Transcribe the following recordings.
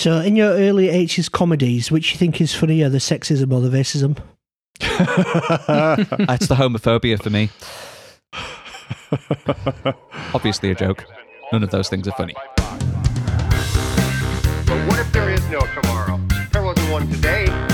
So, uh, in your early 80s comedies, which you think is funnier, the sexism or the racism? That's the homophobia for me. Obviously a joke. None of those things are funny. But what if there is no tomorrow? There wasn't one today.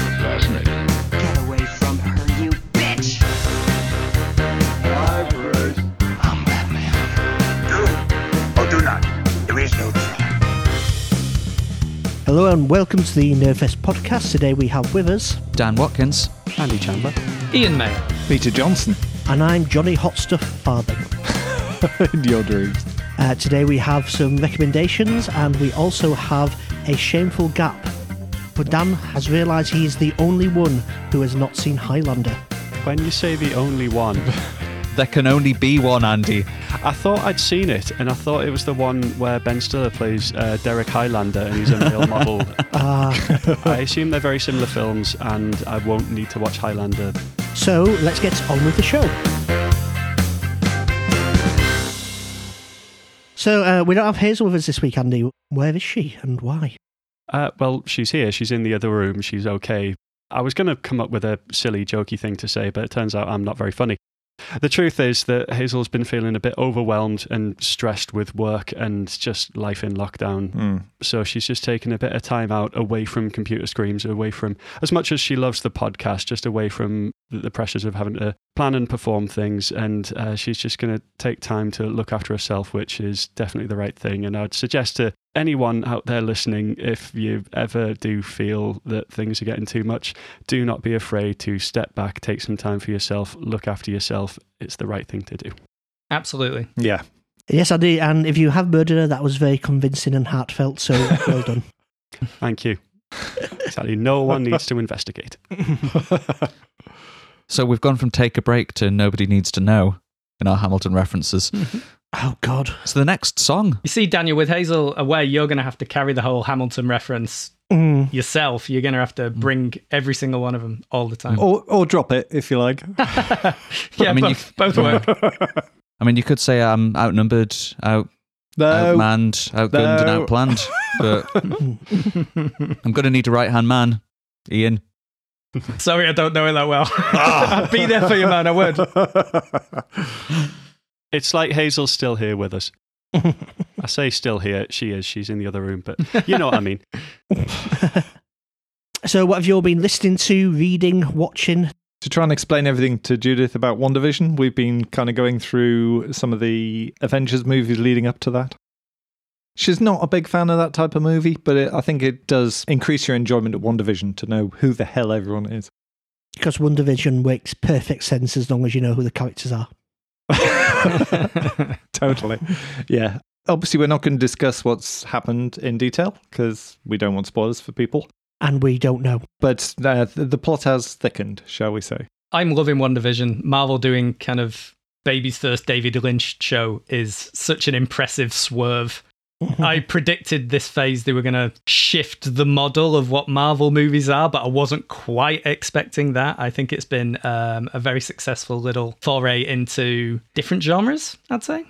Hello and welcome to the Nerdfest podcast. Today we have with us, Dan Watkins. Andy Chandler. Ian May. Peter Johnson. and I'm Johnny Hotstuff Farthing. In your dreams. Uh, today we have some recommendations and we also have a shameful gap. But Dan has realised he is the only one who has not seen Highlander. When you say the only one, There can only be one Andy. I thought I'd seen it, and I thought it was the one where Ben Stiller plays uh, Derek Highlander and he's a male model. Ah, I assume they're very similar films, and I won't need to watch Highlander. so let's get on with the show. So uh, we don't have Hazel with us this week, Andy. Where is she and why? Uh, well, she's here. She's in the other room. She's okay. I was going to come up with a silly, jokey thing to say, but it turns out I'm not very funny. The truth is that Hazel's been feeling a bit overwhelmed and stressed with work and just life in lockdown. So she's just taken a bit of time out away from computer screens, away from, as much as she loves the podcast, just away from the, the pressures of having to plan and perform things. And uh, she's just going to take time to look after herself, which is definitely the right thing. And I'd suggest to anyone out there listening, if you ever do feel that things are getting too much, do not be afraid to step back, take some time for yourself, look after yourself. It's the right thing to do. Absolutely. Yeah. Yes, I do. and if you have murdered her, that was very convincing and heartfelt, so well done. Thank you. Exactly. No one needs to investigate. So we've gone from take a break to nobody needs to know in our Hamilton references. Oh, God. So the next song. You see, Daniel, with Hazel away, you're going to have to carry the whole Hamilton reference Mm. yourself. You're going to have to bring every single one of them all the time. Or, or drop it if you like. yeah, I mean, both, both work. I mean, you could say I'm outnumbered, out, No. outmanned, outgunned, and outplanned. But I'm going to need a right hand man, Ian. Sorry, I don't know it that well. I'd be there for you, man. I would. It's like Hazel's still here with us. I say still here. She is. She's in the other room, but you know what I mean. So, what have you all been listening to, reading, watching? to try and explain everything to Judith about WandaVision, we've been kind of going through some of the Avengers movies leading up to that. She's not a big fan of that type of movie, but it, I think it does increase your enjoyment of WandaVision to know who the hell everyone is. Because WandaVision makes perfect sense as long as you know who the characters are. totally. Yeah. Obviously, we're not going to discuss what's happened in detail because we don't want spoilers for people. And we don't know. But uh, the, the plot has thickened, shall we say. I'm loving WandaVision. Marvel doing kind of baby's first David Lynch show is such an impressive swerve. I predicted this phase they were going to shift the model of what Marvel movies are, but I wasn't quite expecting that. I think it's been um, a very successful little foray into different genres, I'd say.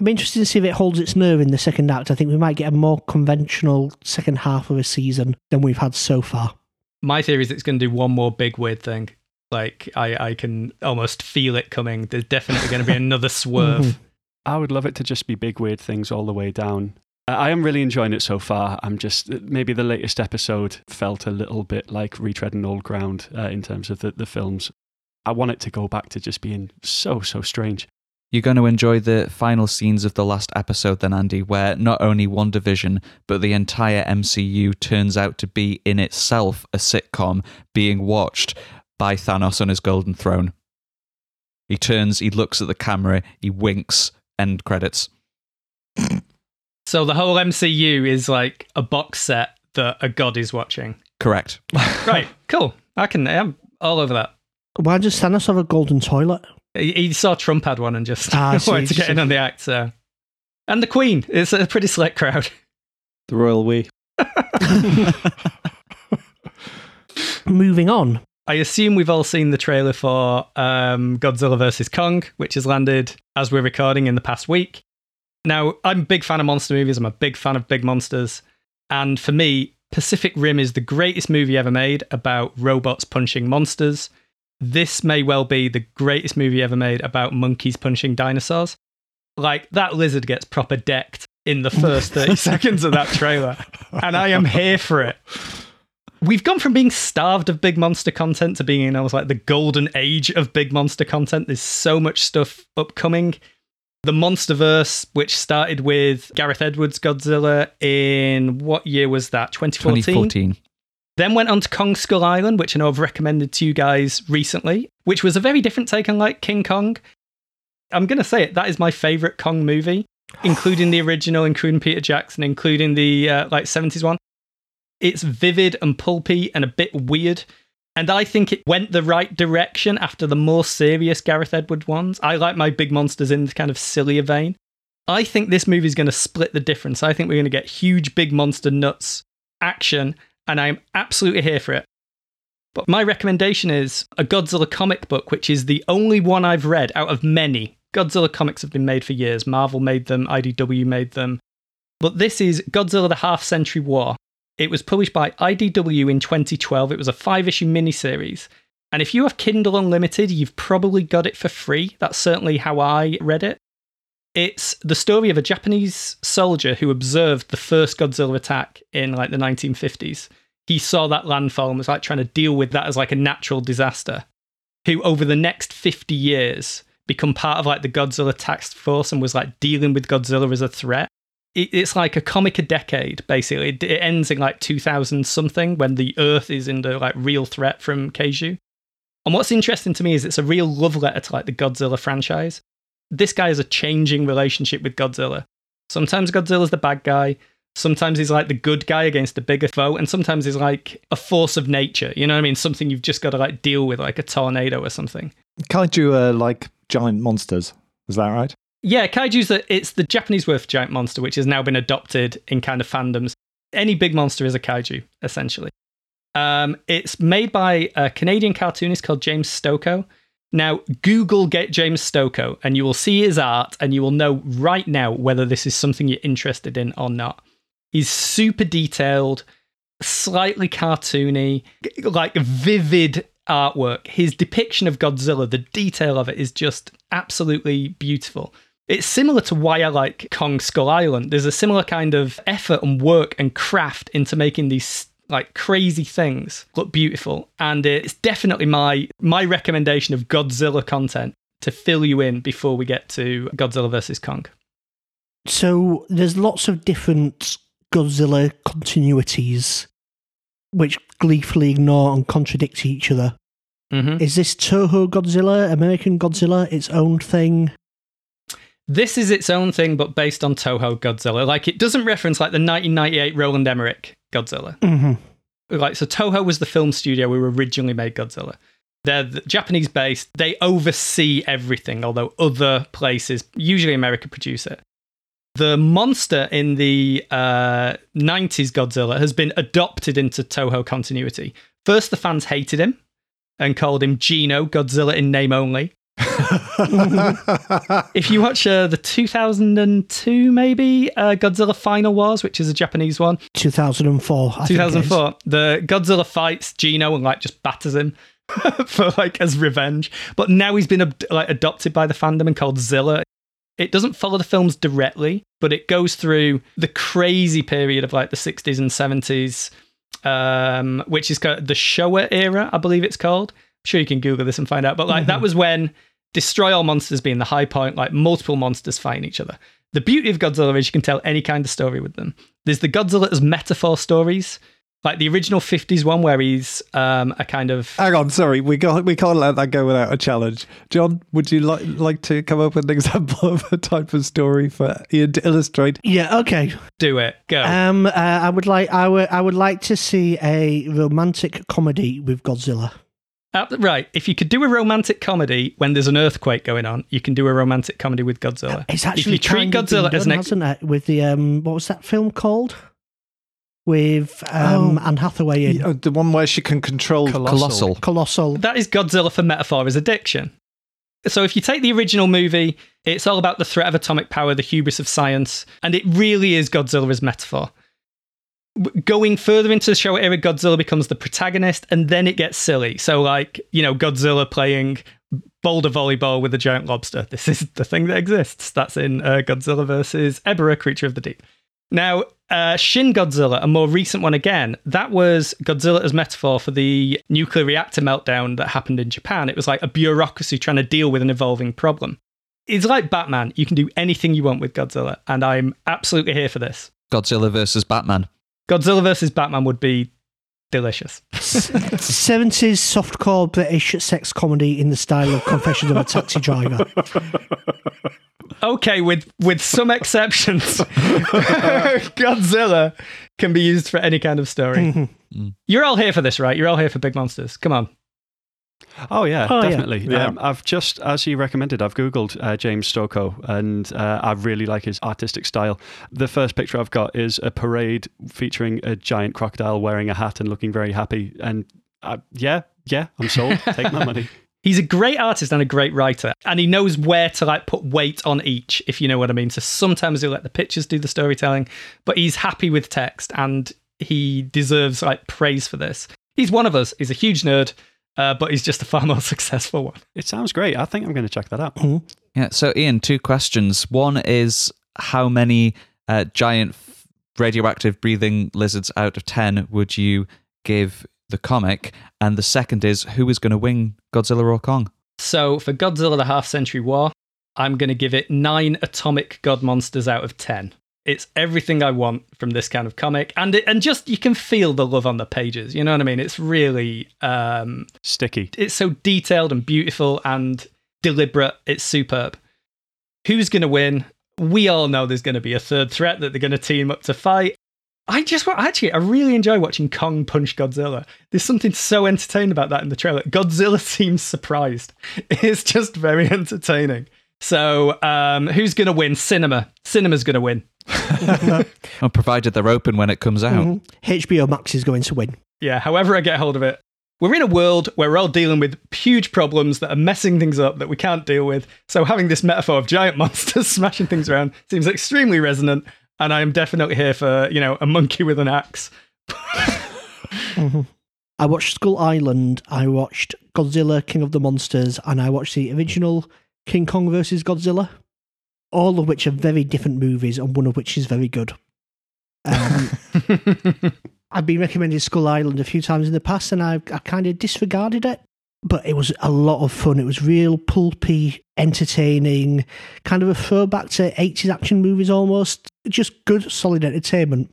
I'd be interested to see if it holds its nerve in the second act. I think we might get a more conventional second half of a season than we've had so far. My theory is it's going to do one more big weird thing. Like, I, I can almost feel it coming. There's definitely going to be another swerve. I would love it to just be big weird things all the way down. I am really enjoying it so far. I'm just maybe the latest episode felt a little bit like retreading old ground uh, in terms of the, the films. I want it to go back to just being so so strange. You're going to enjoy the final scenes of the last episode, then, Andy, where not only WandaVision, but the entire MCU turns out to be in itself a sitcom being watched by Thanos on his golden throne. He turns, he looks at the camera, he winks, end credits. So the whole MCU is like a box set that a god is watching. Correct. Right, cool. I can. I'm all over that. Why does Thanos have a golden toilet? He, he saw Trump had one and just Ah, I see, wanted to get in on the act. So, and the Queen. It's a pretty select crowd. The royal we. Moving on. I assume we've all seen the trailer for um, Godzilla vs Kong, which has landed as we're recording in the past week. Now, I'm a big fan of monster movies. I'm a big fan of big monsters. And for me, Pacific Rim is the greatest movie ever made about robots punching monsters. This may well be the greatest movie ever made about monkeys punching dinosaurs. Like, that lizard gets proper decked in the first 30 seconds of that trailer, and I am here for it. We've gone from being starved of big monster content to being in almost like the golden age of big monster content. There's so much stuff upcoming. The Monsterverse, which started with Gareth Edwards' Godzilla in what year was that? 2014? 2014. Then went on to Kong Skull Island, which I know I've recommended to you guys recently, which was a very different take on like King Kong. I'm going to say it, that is my favorite Kong movie, including the original, including Peter Jackson, including the uh, like 70s one. It's vivid and pulpy and a bit weird. And I think it went the right direction after the more serious Gareth Edwards ones. I like my big monsters in the kind of sillier vein. I think this movie is going to split the difference. I think we're going to get huge big monster nuts action, and I'm absolutely here for it. But my recommendation is a Godzilla comic book, which is the only one I've read out of many. Godzilla comics have been made for years. Marvel made them, IDW made them. But this is Godzilla the Half Century War. It was published by IDW in 2012. It was a five issue miniseries. And if you have Kindle Unlimited, you've probably got it for free. That's certainly how I read it. It's the story of a Japanese soldier who observed the first Godzilla attack in like the 1950s. He saw that landfall and was like trying to deal with that as like a natural disaster. Who over the next 50 years become part of like the Godzilla task force and was like dealing with Godzilla as a threat it's like a comic a decade basically. It, it ends in like 2000 something when the earth is under like real threat from kaiju and what's interesting to me is it's a real love letter to like the godzilla franchise. This guy has a changing relationship with godzilla. Sometimes godzilla's the bad guy. Sometimes he's like the good guy against a bigger foe. And sometimes he's like a force of nature. You know what i mean? Something you've just got to like deal with like a tornado or something. Kaiju are like giant monsters. Is that right? Yeah, kaiju's the, it's the Japanese word for giant monster, which has now been adopted in kind of fandoms. Any big monster is a kaiju, essentially. Um, it's made by a Canadian cartoonist called James Stokoe. Now, Google get James Stokoe, and you will see his art, and you will know right now whether this is something you're interested in or not. He's super detailed, slightly cartoony, like vivid artwork. His depiction of Godzilla, the detail of it is just absolutely beautiful. It's similar to why I like Kong Skull Island. There's a similar kind of effort and work and craft into making these like crazy things look beautiful and it's definitely my my recommendation of Godzilla content to fill you in before we get to Godzilla versus Kong. So there's lots of different Godzilla continuities which gleefully ignore and contradict each other. Mm-hmm. Is this Toho Godzilla, American Godzilla, its own thing? This is its own thing, but based on Toho Godzilla. Like it doesn't reference like the 1998 Roland Emmerich Godzilla. Mm-hmm. Like so, Toho was the film studio who originally made Godzilla. They're the Japanese based. They oversee everything, although other places, usually America, produce it. The monster in the uh, 90s Godzilla has been adopted into Toho continuity. First, the fans hated him and called him Gino Godzilla in name only. If you watch uh, the 2002 maybe uh, Godzilla Final Wars, which is a Japanese one, 2004. I think it is. 2004, the Godzilla fights Gino and like just batters him for like as revenge. But now he's been ad- like adopted by the fandom and called Zilla. It doesn't follow the films directly, but it goes through the crazy period of like the 60s and 70s, um, which is called the Showa era, I believe it's called. I'm sure you can Google this and find out. But like that was when Destroy All Monsters being the high point, like multiple monsters fighting each other. The beauty of Godzilla is you can tell any kind of story with them. There's the Godzilla as metaphor stories, like the original 50s one where he's um, a kind of. Hang on, sorry, we got we can't let that go without a challenge. John, would you like like to come up with an example of a type of story for Ian to illustrate? Yeah, okay. Do it. Go. Um, uh, I would like I would I would like to see a romantic comedy with Godzilla. Uh, right. If you could do a romantic comedy when there's an earthquake going on, you can do a romantic comedy with Godzilla. It's actually if you treat Godzilla been as done, an ex- hasn't it? With the um, what was that film called? With um, Oh. Anne Hathaway in Yeah, the one where she can control Colossal. Colossal. that is Godzilla for metaphor as addiction. So if you take the original movie, it's all about the threat of atomic power, the hubris of science, and it really is Godzilla as metaphor. Going further into the Showa era, Godzilla becomes the protagonist, and then it gets silly. So, like, you know, Godzilla playing boulder volleyball with a giant lobster. This is the thing that exists. That's in uh, Godzilla versus Ebirah, Creature of the Deep. Now, uh, Shin Godzilla, a more recent one again, that was Godzilla as metaphor for the nuclear reactor meltdown that happened in Japan. It was like a bureaucracy trying to deal with an evolving problem. It's like Batman. You can do anything you want with Godzilla, and I'm absolutely here for this. Godzilla versus Batman. Godzilla versus Batman would be delicious. 70s softcore British sex comedy in the style of Confessions of a Taxi Driver. Okay, with with some exceptions, Godzilla can be used for any kind of story. Mm-hmm. You're all here for this, right? You're all here for big monsters. Come on. Oh yeah, Oh, definitely. Yeah. Um, I've just, as you recommended, I've googled uh, James Stokoe, and uh, I really like his artistic style. The first picture I've got is a parade featuring a giant crocodile wearing a hat and looking very happy. And uh, yeah, yeah, I'm sold. Take my money. He's a great artist and a great writer, and he knows where to like put weight on each, if you know what I mean. So sometimes he'll let the pictures do the storytelling, but he's happy with text, and he deserves like praise for this. He's one of us. He's a huge nerd, uh, but he's just a far more successful one. It sounds great. I think I'm going to check that out. Yeah. So, Ian, two questions. One is how many uh, giant radioactive breathing lizards out of 10 would you give the comic? And the second is who is going to win Godzilla or Kong? So for Godzilla: The Half Century War, I'm going to give it nine atomic god monsters out of ten. It's everything I want from this kind of comic, and it, and just you can feel the love on the pages. You know what I mean? It's really um, Sticky. it's so detailed and beautiful and deliberate. It's superb. Who's going to win? We all know there's going to be a third threat that they're going to team up to fight. I just wa- actually, I really enjoy watching Kong punch Godzilla. There's something so entertaining about that in the trailer. Godzilla seems surprised. It's just very entertaining. So, um, who's going to win? Cinema. Cinema's going to win. Well, provided they're open when it comes out. Mhm. HBO Max is going to win. Yeah, however I get hold of it. We're in a world where we're all dealing with huge problems that are messing things up that we can't deal with. So having this metaphor of giant monsters smashing things around seems extremely resonant. And I am definitely here for, you know, a monkey with an axe. I watched Skull Island, I watched Godzilla King of the Monsters, and I watched the original King Kong versus Godzilla. All of which are very different movies, and one of which is very good. Um, I've been recommended Skull Island a few times in the past, and I, I kind of disregarded it. But it was a lot of fun. It was real pulpy, entertaining, kind of a throwback to 80s action movies almost. Just good, solid entertainment.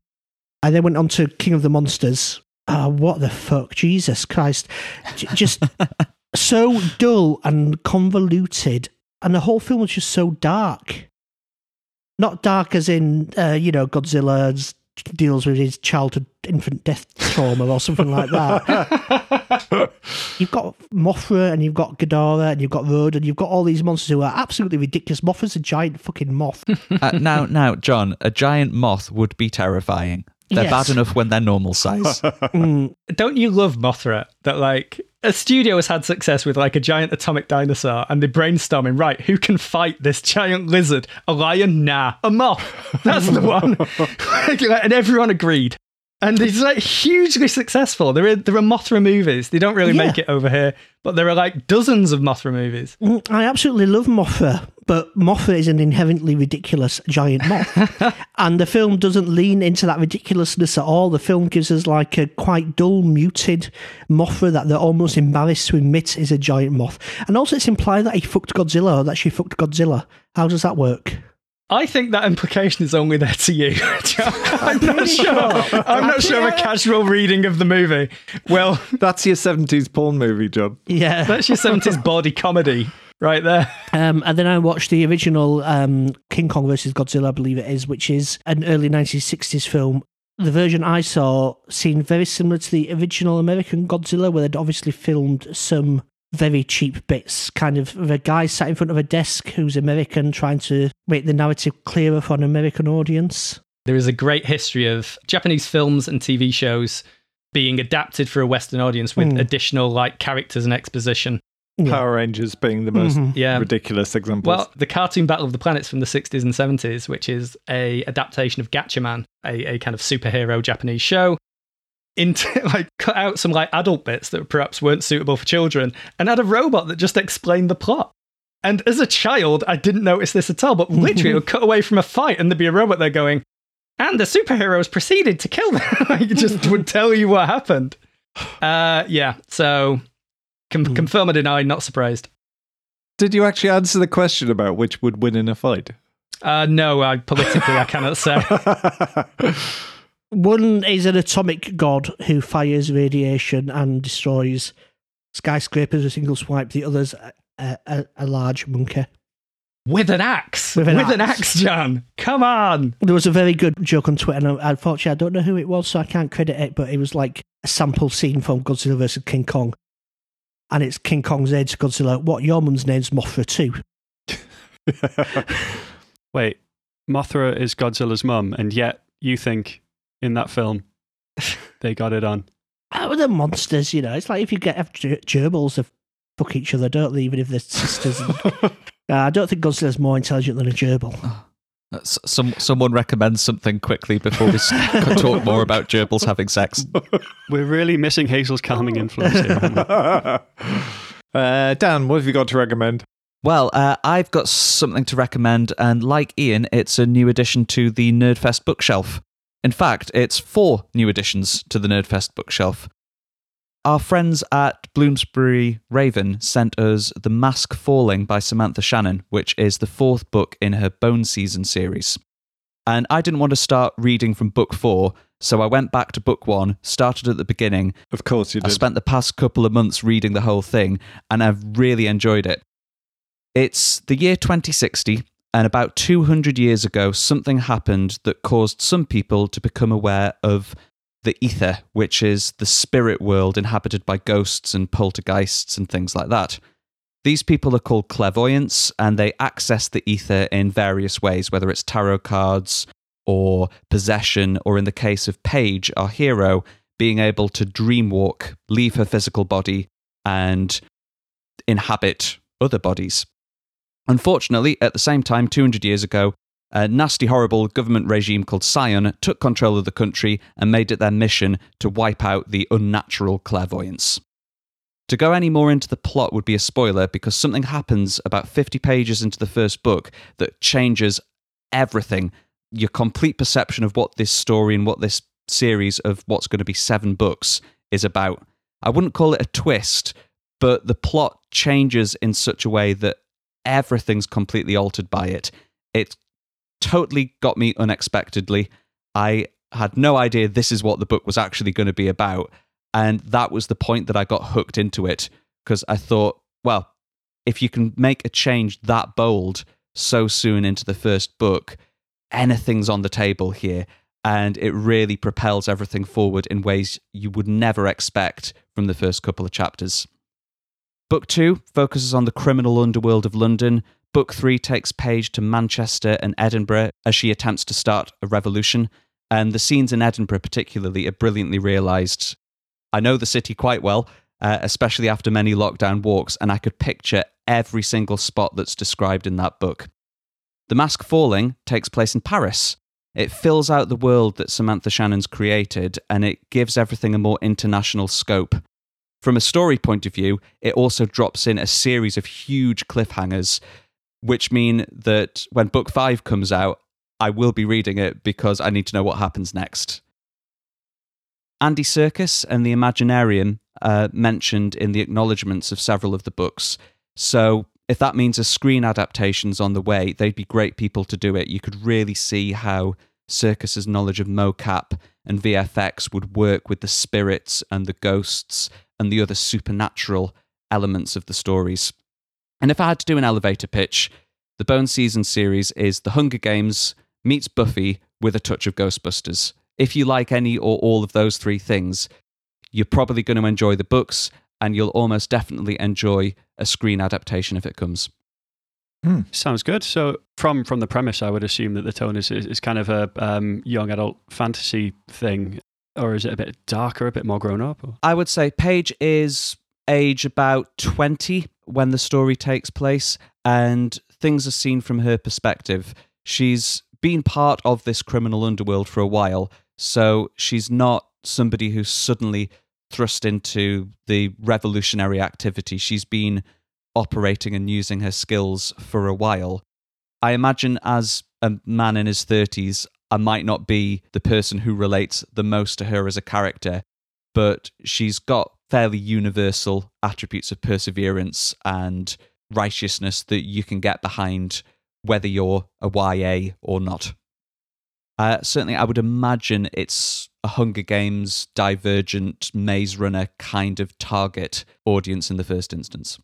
I then went on to King of the Monsters. Oh, what the fuck? Jesus Christ. J- Just so dull and convoluted. And the whole film was just so dark. Not dark as in, uh, you know, Godzilla deals with his childhood infant death trauma or something like that. you've got Mothra and you've got Ghidorah and you've got Rodan and you've got all these monsters who are absolutely ridiculous. Mothra's a giant fucking moth. Uh, now, now, John, a giant moth would be terrifying. They're Yes. bad enough when they're normal size. Mm, Don't you love Mothra? That like a studio has had success with like a giant atomic dinosaur and they're brainstorming, right, who can fight this giant lizard? A lion? Nah. A moth. That's the one. and everyone agreed. And it's like hugely successful. There are there are Mothra movies. They don't really Yeah. make it over here, but there are like dozens of Mothra movies. mm, I absolutely love Mothra, but Mothra is an inherently ridiculous giant moth. and the film doesn't lean into that ridiculousness at all. The film gives us like a quite dull, muted Mothra that they're almost embarrassed to admit is a giant moth. And also, it's implied that he fucked Godzilla or that she fucked Godzilla. How does that work? I think that implication is only there to you. I'm not sure. I'm not sure of a casual reading of the movie. Well, That's your 70s porn movie, John. Yeah. that's your 70s body comedy right there. Um, and then I watched the original um, King Kong versus Godzilla, I believe it is, which is an early 1960s film. The version I saw seemed very similar to the original American Godzilla, where they'd obviously filmed some very cheap bits, kind of of a guy sat in front of a desk who's American, trying to make the narrative clearer for an American audience. There is a great history of Japanese films and TV shows being adapted for a Western audience with Mm. additional like characters and exposition. Yeah. Power Rangers being the most Mhm. Yeah. ridiculous example. Well, the cartoon Battle of the Planets from the 60s and 70s, which is a adaptation of Gatchaman, a, a kind of superhero Japanese show, into like cut out some like adult bits that perhaps weren't suitable for children and had a robot that just explained the plot. And as a child, I didn't notice this at all, but literally it would cut away from a fight and there'd be a robot there going, and the superheroes proceeded to kill them. like, it just would tell you what happened. Uh, yeah, so com- confirm or deny, not surprised. Did you actually answer the question about which would win in a fight? Uh, no, I politically I cannot say. One is an atomic god who fires radiation and destroys skyscrapers with a single swipe. The other's a, a, a, a large monkey. With an axe. With With an an, axe. axe, John. Come on. There was a very good joke on Twitter, and unfortunately, I don't know who it was, so I can't credit it, but it was like a sample scene from Godzilla versus King Kong. And it's King Kong's aide to Godzilla. What, your mum's name's Mothra too? Wait, Mothra is Godzilla's mum, and yet you think in that film they got it on. Oh, they're monsters, you know. It's like if you get have ger- gerbils that fuck each other, don't they? Even if they're sisters. uh, I don't think Godzilla's more intelligent than a gerbil. Uh, Some someone recommends something quickly before we s- talk more about gerbils having sex. We're really missing Hazel's calming influence here. uh, Dan, what have you got to recommend? Well, uh, I've got something to recommend, and like Ian, it's a new addition to the Nerdfest bookshelf. In fact, it's four new additions to the Nerdfest bookshelf. Our friends at Bloomsbury Raven sent us The Mask Falling by Samantha Shannon, which is the fourth book in her Bone Season series. And I didn't want to start reading from book four, so I went back to book one, started at the beginning, Of course you did. I spent the past couple of months reading the whole thing, and I've really enjoyed it. It's the year 2060, and about 200 years ago, something happened that caused some people to become aware of the ether, which is the spirit world inhabited by ghosts and poltergeists and things like that. These people are called clairvoyants, and they access the ether in various ways, whether it's tarot cards or possession, or in the case of Paige, our hero, being able to dreamwalk, leave her physical body, and inhabit other bodies. Unfortunately, at the same time, 200 years ago, a nasty, horrible government regime called Scion took control of the country and made it their mission to wipe out the unnatural clairvoyance. To go any more into the plot would be a spoiler because something happens about 50 pages into the first book that changes everything. Your complete perception of what this story and what this series of what's going to be seven books is about. I wouldn't call it a twist, but the plot changes in such a way that everything's completely altered by it. It totally got me unexpectedly. I had no idea this is what the book was actually going to be about. And that was the point that I got hooked into it because I thought, well, if you can make a change that bold so soon into the first book, anything's on the table here. And it really propels everything forward in ways you would never expect from the first couple of chapters. Book two focuses on the criminal underworld of London. Book three takes Paige to Manchester and Edinburgh as she attempts to start a revolution. And the scenes in Edinburgh, particularly, are brilliantly realised. I know the city quite well, uh, especially after many lockdown walks, and I could picture every single spot that's described in that book. The Mask Falling takes place in Paris. It fills out the world that Samantha Shannon's created, and it gives everything a more international scope. From a story point of view, it also drops in a series of huge cliffhangers, which mean that when book five comes out, I will be reading it because I need to know what happens next. Andy Serkis and the Imaginarium are mentioned in the acknowledgements of several of the books. So, if that means a screen adaptation's on the way, they'd be great people to do it. You could really see how Serkis's knowledge of mocap and VFX would work with the spirits and the ghosts and the other supernatural elements of the stories. And if I had to do an elevator pitch, the Bone Season series is The Hunger Games meets Buffy with a touch of Ghostbusters. If you like any or all of those three things, you're probably going to enjoy the books and you'll almost definitely enjoy a screen adaptation if it comes. Sounds good. So, from from the premise, I would assume that the tone is is, is kind of a um, young adult fantasy thing, or is it a bit darker, a bit more grown up? Or? I would say Paige is age about 20, when the story takes place, and things are seen from her perspective. She's been part of this criminal underworld for a while, so she's not somebody who's suddenly thrust into the revolutionary activity. She's been operating and using her skills for a while. I imagine as a man in his 30s, I might not be the person who relates the most to her as a character, but she's got fairly universal attributes of perseverance and righteousness that you can get behind whether you're a YA or not. Uh, certainly, I would imagine it's a Hunger Games, Divergent, Maze Runner kind of target audience in the first instance.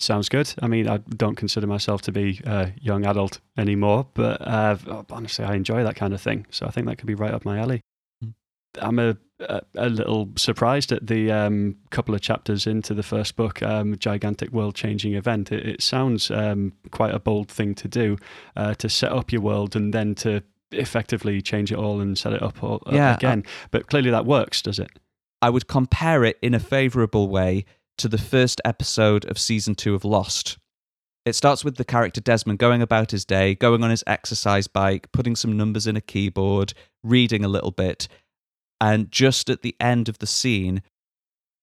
Sounds good. I mean, I don't consider myself to be a young adult anymore, but uh, honestly, I enjoy that kind of thing. So I think that could be right up my alley. Hmm. I'm a, a, a little surprised at the um, couple of chapters into the first book, um, gigantic world changing event. It, it sounds um, quite a bold thing to do uh, to set up your world and then to effectively change it all and set it up all, uh, Yeah, again. but clearly that works, does it? I would compare it in a favorable way to the first episode of season two of Lost. It starts with the character Desmond going about his day, going on his exercise bike, putting some numbers in a keyboard, reading a little bit, and just at the end of the scene,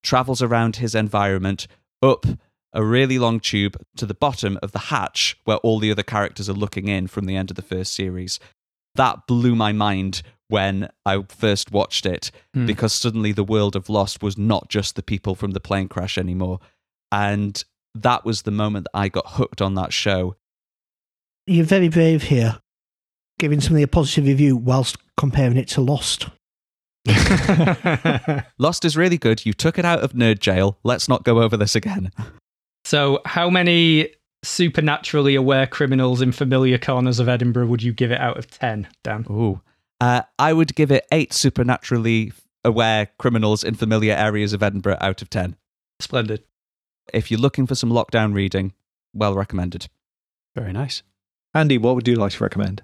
travels around his environment up a really long tube to the bottom of the hatch where all the other characters are looking in from the end of the first series. That blew my mind when I first watched it Hmm. because suddenly the world of Lost was not just the people from the plane crash anymore. And that was the moment that I got hooked on that show. You're very brave here, giving something a positive review whilst comparing it to Lost. Lost is really good. You took it out of nerd jail. Let's not go over this again. so, how many supernaturally aware criminals in familiar corners of Edinburgh would you give it out of 10, Dan? Ooh. Uh, I would give it eight supernaturally aware criminals in familiar areas of Edinburgh out of 10. Splendid. If you're looking for some lockdown reading, well recommended. Very nice. Andy, what would you like to recommend?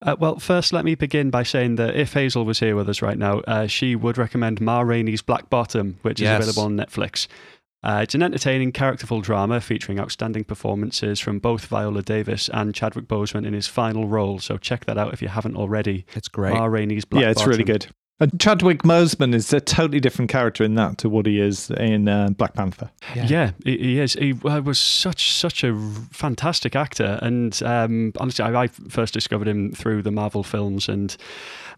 Uh, well, first, let me begin by saying that if Hazel was here with us right now, uh, she would recommend Ma Rainey's Black Bottom, which Yes. is available on Netflix. Uh, it's an entertaining, characterful drama featuring outstanding performances from both Viola Davis and Chadwick Boseman in his final role. So check that out if you haven't already. It's great. Ma Rainey's Black yeah, it's really good. And Chadwick Boseman is a totally different character in that to what he is in uh, Black Panther. Yeah, he, he is. He uh, was such such a fantastic actor, and um, honestly, I, I first discovered him through the Marvel films, and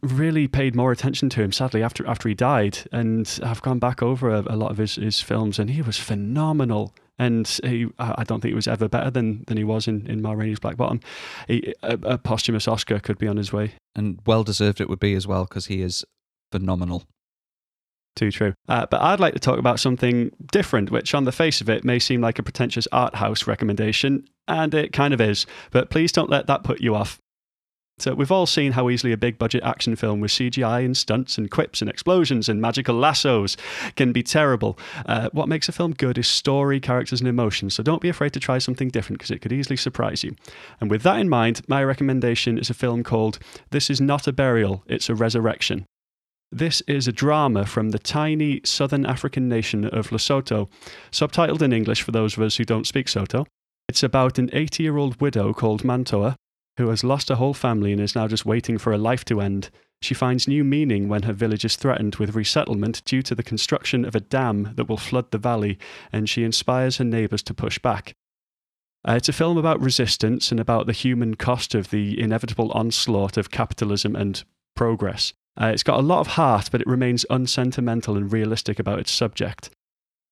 really paid more attention to him. Sadly, after after he died, and I've gone back over a, a lot of his, his films, and he was phenomenal. And he, I don't think he was ever better than, than he was in, in Ma Rainey's Black Bottom. He, a, a posthumous Oscar could be on his way. And well deserved it would be as well because he is phenomenal. Too true. Uh, but I'd like to talk about something different, which on the face of it may seem like a pretentious art house recommendation, and it kind of is. But please don't let that put you off. So we've all seen how easily a big budget action film with CGI and stunts and quips and explosions and magical lassos can be terrible. Uh, what makes a film good is story, characters, and emotions. So don't be afraid to try something different because it could easily surprise you. And with that in mind, my recommendation is a film called This Is Not a Burial, It's a Resurrection. This is a drama from the tiny southern African nation of Lesotho, subtitled in English for those of us who don't speak Sotho. It's about an 80 year old widow called Mantoa who has lost her whole family and is now just waiting for her life to end. She finds new meaning when her village is threatened with resettlement due to the construction of a dam that will flood the valley, and she inspires her neighbours to push back. Uh, it's a film about resistance and about the human cost of the inevitable onslaught of capitalism and progress. Uh, it's got a lot of heart, but it remains unsentimental and realistic about its subject.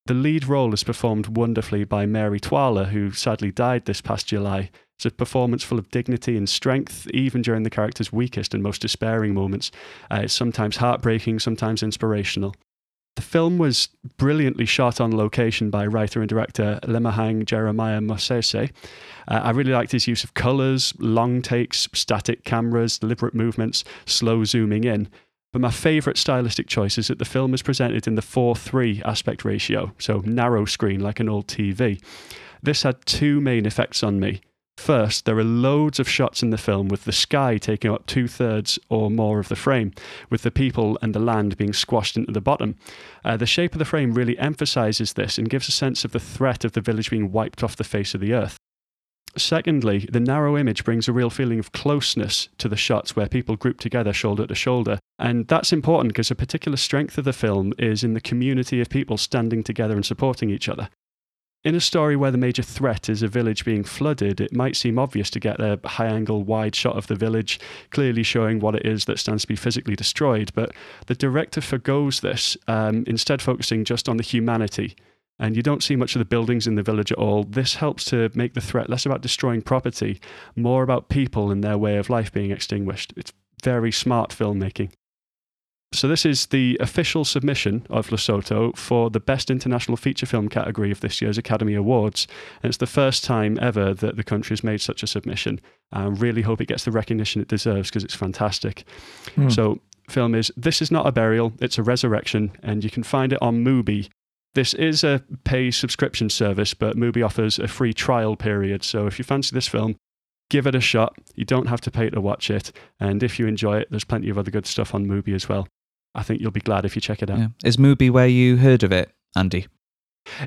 The lead role is performed wonderfully by Mary Twala, who sadly died this past July. It's a performance full of dignity and strength, even during the character's weakest and most despairing moments. Uh, it's sometimes heartbreaking, sometimes inspirational. The film was brilliantly shot on location by writer and director Lemohang Jeremiah Mosese. Uh, I really liked his use of colours, long takes, static cameras, deliberate movements, slow zooming in. But my favourite stylistic choice is that the film is presented in the 4 3 aspect ratio, so narrow screen like an old TV. This had two main effects on me. First, there are loads of shots in the film with the sky taking up two thirds or more of the frame, with the people and the land being squashed into the bottom. Uh, the shape of the frame really emphasizes this and gives a sense of the threat of the village being wiped off the face of the earth. Secondly, the narrow image brings a real feeling of closeness to the shots where people group together shoulder to shoulder. And that's important because a particular strength of the film is in the community of people standing together and supporting each other. In a story where the major threat is a village being flooded, it might seem obvious to get a high angle, wide shot of the village, clearly showing what it is that stands to be physically destroyed. But the director forgoes this, um, instead, focusing just on the humanity and you don't see much of the buildings in the village at all. This helps to make the threat less about destroying property, more about people and their way of life being extinguished. It's very smart filmmaking. So, this is the official submission of Lesotho for the Best International Feature Film category of this year's Academy Awards. And it's the first time ever that the country has made such a submission. I really hope it gets the recognition it deserves because it's fantastic. Hmm. So, film is This Is Not a Burial, It's a Resurrection, and you can find it on Mubi. This is a pay subscription service, but Mubi offers a free trial period. So if you fancy this film, give it a shot. You don't have to pay to watch it. And if you enjoy it, there's plenty of other good stuff on Mubi as well. I think you'll be glad if you check it out. Yeah. Is Mubi where you heard of it, Andy?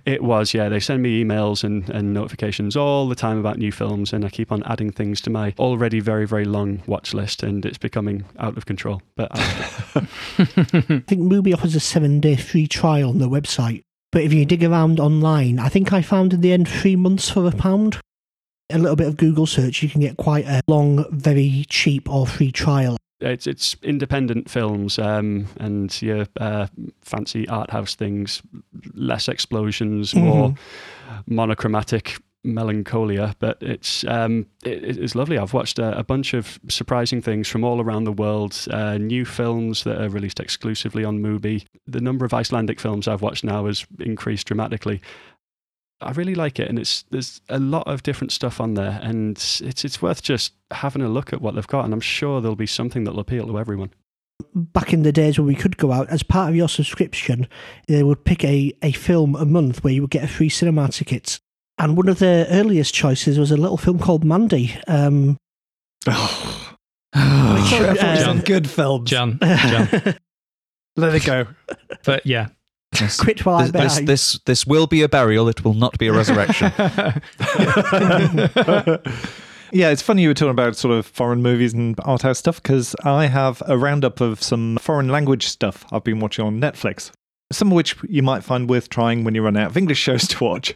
It was, yeah. They send me emails and, and notifications all the time about new films, and I keep on adding things to my already very, very long watch list, and it's becoming out of control. But I, I think Mubi offers a seven day free trial on their website. But if you dig around online, I think I found in the end three months for a pound. A little bit of Google search, you can get quite a long, very cheap or free trial. It's it's independent films um, and your uh, fancy art house things, less explosions, more monochromatic melancholia. But it's um, it, it's lovely. I've watched a, a bunch of surprising things from all around the world. Uh, new films that are released exclusively on Mubi. The number of Icelandic films I've watched now has increased dramatically. I really like it, and it's there's a lot of different stuff on there, and it's it's worth just having a look at what they've got, and I'm sure there'll be something that'll appeal to everyone. Back in the days when we could go out, as part of your subscription, they would pick a, a film a month where you would get a free cinema ticket. And one of their earliest choices was a little film called Mandy. Um, Oh, Sorry, Focus uh, on good films. John, John. Let it go. but yeah. Yes. Quit while I this, this, this, this will be a burial. It will not be a resurrection. Yeah, it's funny you were talking about sort of foreign movies and art house stuff because I have a roundup of some foreign language stuff I've been watching on Netflix. Some of which you might find worth trying when you run out of English shows to watch.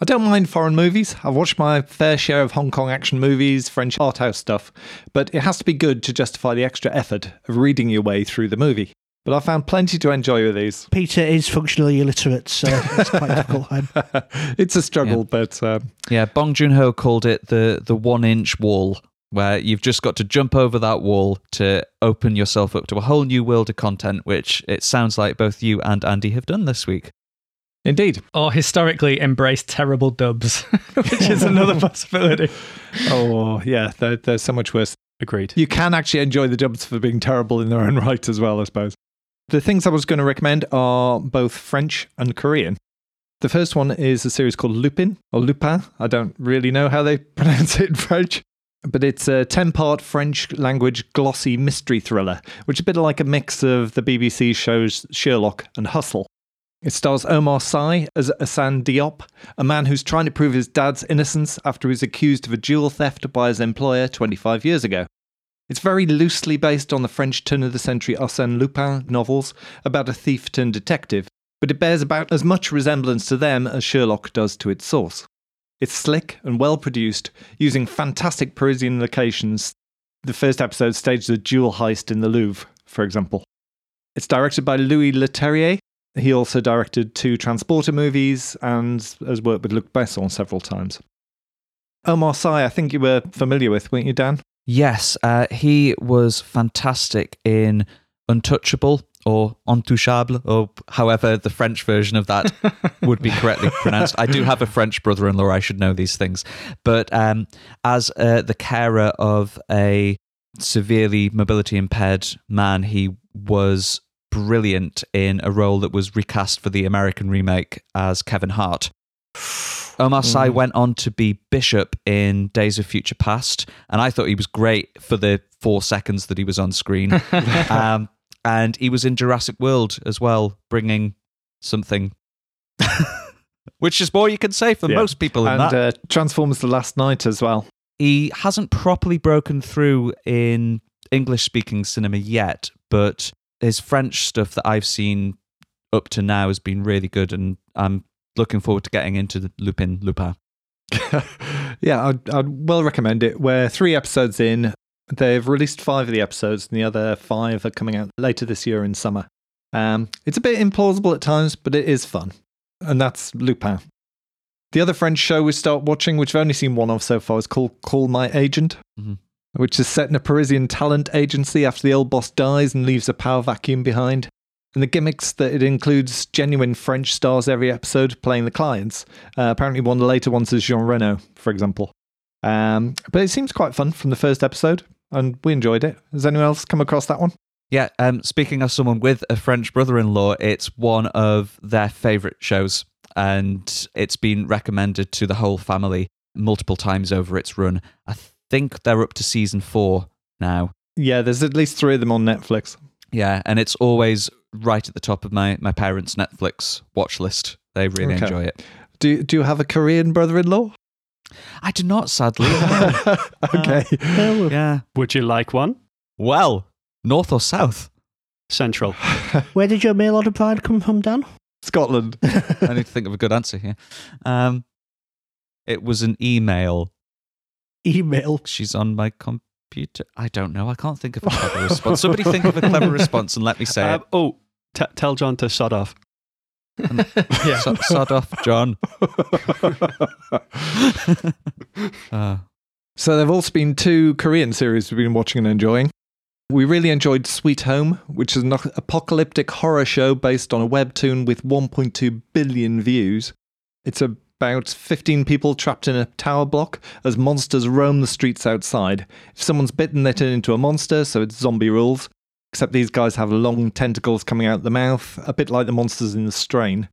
I don't mind foreign movies. I've watched my fair share of Hong Kong action movies, French art house stuff, but it has to be good to justify the extra effort of reading your way through the movie. But I found plenty to enjoy with these. Peter is functionally illiterate, so it's quite difficult. It's a struggle, Yeah. but um, yeah, Bong Joon Ho called it the the one inch wall, where you've just got to jump over that wall to open yourself up to a whole new world of content, which it sounds like both you and Andy have done this week. indeed. Or historically embrace terrible dubs, which is another possibility. Oh, yeah, they're, they're so much worse. Agreed. You can actually enjoy the dubs for being terrible in their own right as well, I suppose. The things I was going to recommend are both French and Korean. The first one is a series called Lupin, or Lupin. I don't really know how they pronounce it in French. But it's a 10 part French language glossy mystery thriller, which is a bit like a mix of the BBC shows Sherlock and Hustle. It stars Omar Sy as Assane Diop, a man who's trying to prove his dad's innocence after he was accused of a jewel theft by his employer 25 years ago. It's very loosely based on the French turn of the century Arsène Lupin novels about a thief turned detective, but it bears about as much resemblance to them as Sherlock does to its source. It's slick and well produced, using fantastic Parisian locations. The first episode staged a jewel heist in the Louvre, for example. It's directed by Louis Leterrier. He also directed two Transporter movies and has worked with Luc Besson several times. Omar Sy, I think you were familiar with, weren't you, Dan? Yes, uh, he was fantastic in Untouchable or Intouchable, or however the French version of that would be correctly pronounced. I do have a French brother in law, I should know these things. But um, as uh, the carer of a severely mobility impaired man, he was brilliant in a role that was recast for the American remake as Kevin Hart. Omar Sy went on to be Bishop in Days of Future Past, and I thought he was great for the four seconds that he was on screen. um, and he was in Jurassic World as well, bringing something. Which is more you can say for Yeah. most people in and that. uh, Transformers: The Last Knight as well. he hasn't properly broken through in English speaking cinema yet, but his French stuff that I've seen up to now has been really good, and I'm looking forward to getting into the Lupin Lupin. yeah, I'd, I'd well recommend it. We're three episodes in. They've released five of the episodes, and the other five are coming out later this year in summer. Um, it's a bit implausible at times, but it is fun. And that's Lupin. The other French show we start watching, which I've only seen one of so far, is called Call My Agent, Mhm. which is set in a Parisian talent agency after the old boss dies and leaves a power vacuum behind. And the gimmicks that it includes genuine French stars every episode playing the clients. Uh, apparently, one of the later ones is Jean Reno, for example. Um, but it seems quite fun from the first episode, and we enjoyed it. Has anyone else come across that one? Yeah, um, speaking of someone with a French brother in law, it's one of their favourite shows, and it's been recommended to the whole family multiple times over its run. I think they're up to season four now. Yeah, there's at least three of them on Netflix. Yeah, and it's always right at the top of my, my parents' Netflix watch list. They really Okay. enjoy it. Do Do you have a Korean brother-in-law? I do not, sadly. no. okay. Oh, yeah. Would you like one? Well, north or south? Central. Where did your mail order pride come from, Dan? Scotland. I need to think of a good answer here. Um, it was an email. Email. She's on my computer. I don't know. I can't think of a clever response. Somebody think of a clever response and let me say Um, oh, t- tell Jon to shut off. it. So, sod off, Jon. Uh, So there have also been two Korean series we've been watching and enjoying. We really enjoyed Sweet Home, which is an apocalyptic horror show based on a webtoon with 1.2 billion views. It's about 15 people trapped in a tower block as monsters roam the streets outside. If someone's bitten, they turn into a monster, so it's zombie rules. Except these guys have long tentacles coming out the mouth, a bit like the monsters in the strain.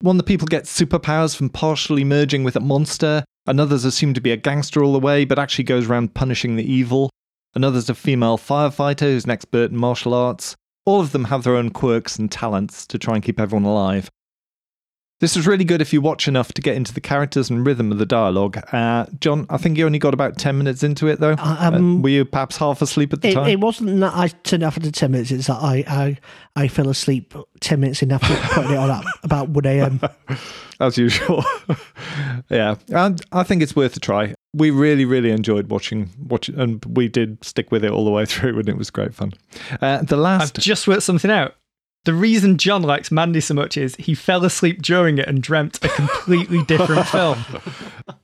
One the people get superpowers from partially merging with a monster, Another's assumed to be a gangster all the way, but actually goes around punishing the evil. Another's a female firefighter who's an expert in martial arts. All of them have their own quirks and talents to try and keep everyone alive. This was really good if you watch enough to get into the characters and rhythm of the dialogue. Uh, Jon, I think you only got about 10 minutes into it, though. Um, Uh, were you perhaps half asleep at the It, time? it wasn't that I turned off after 10 minutes, it's that I, I, I fell asleep 10 minutes in after putting it on at about 1 a.m. as usual. yeah, and I think it's worth a try. We really, really enjoyed watching, watching, and we did stick with it all the way through, and it was great fun. Uh, the last. I've last, just worked something out. The reason Jon likes Mandy so much is he fell asleep during it and dreamt a completely different film.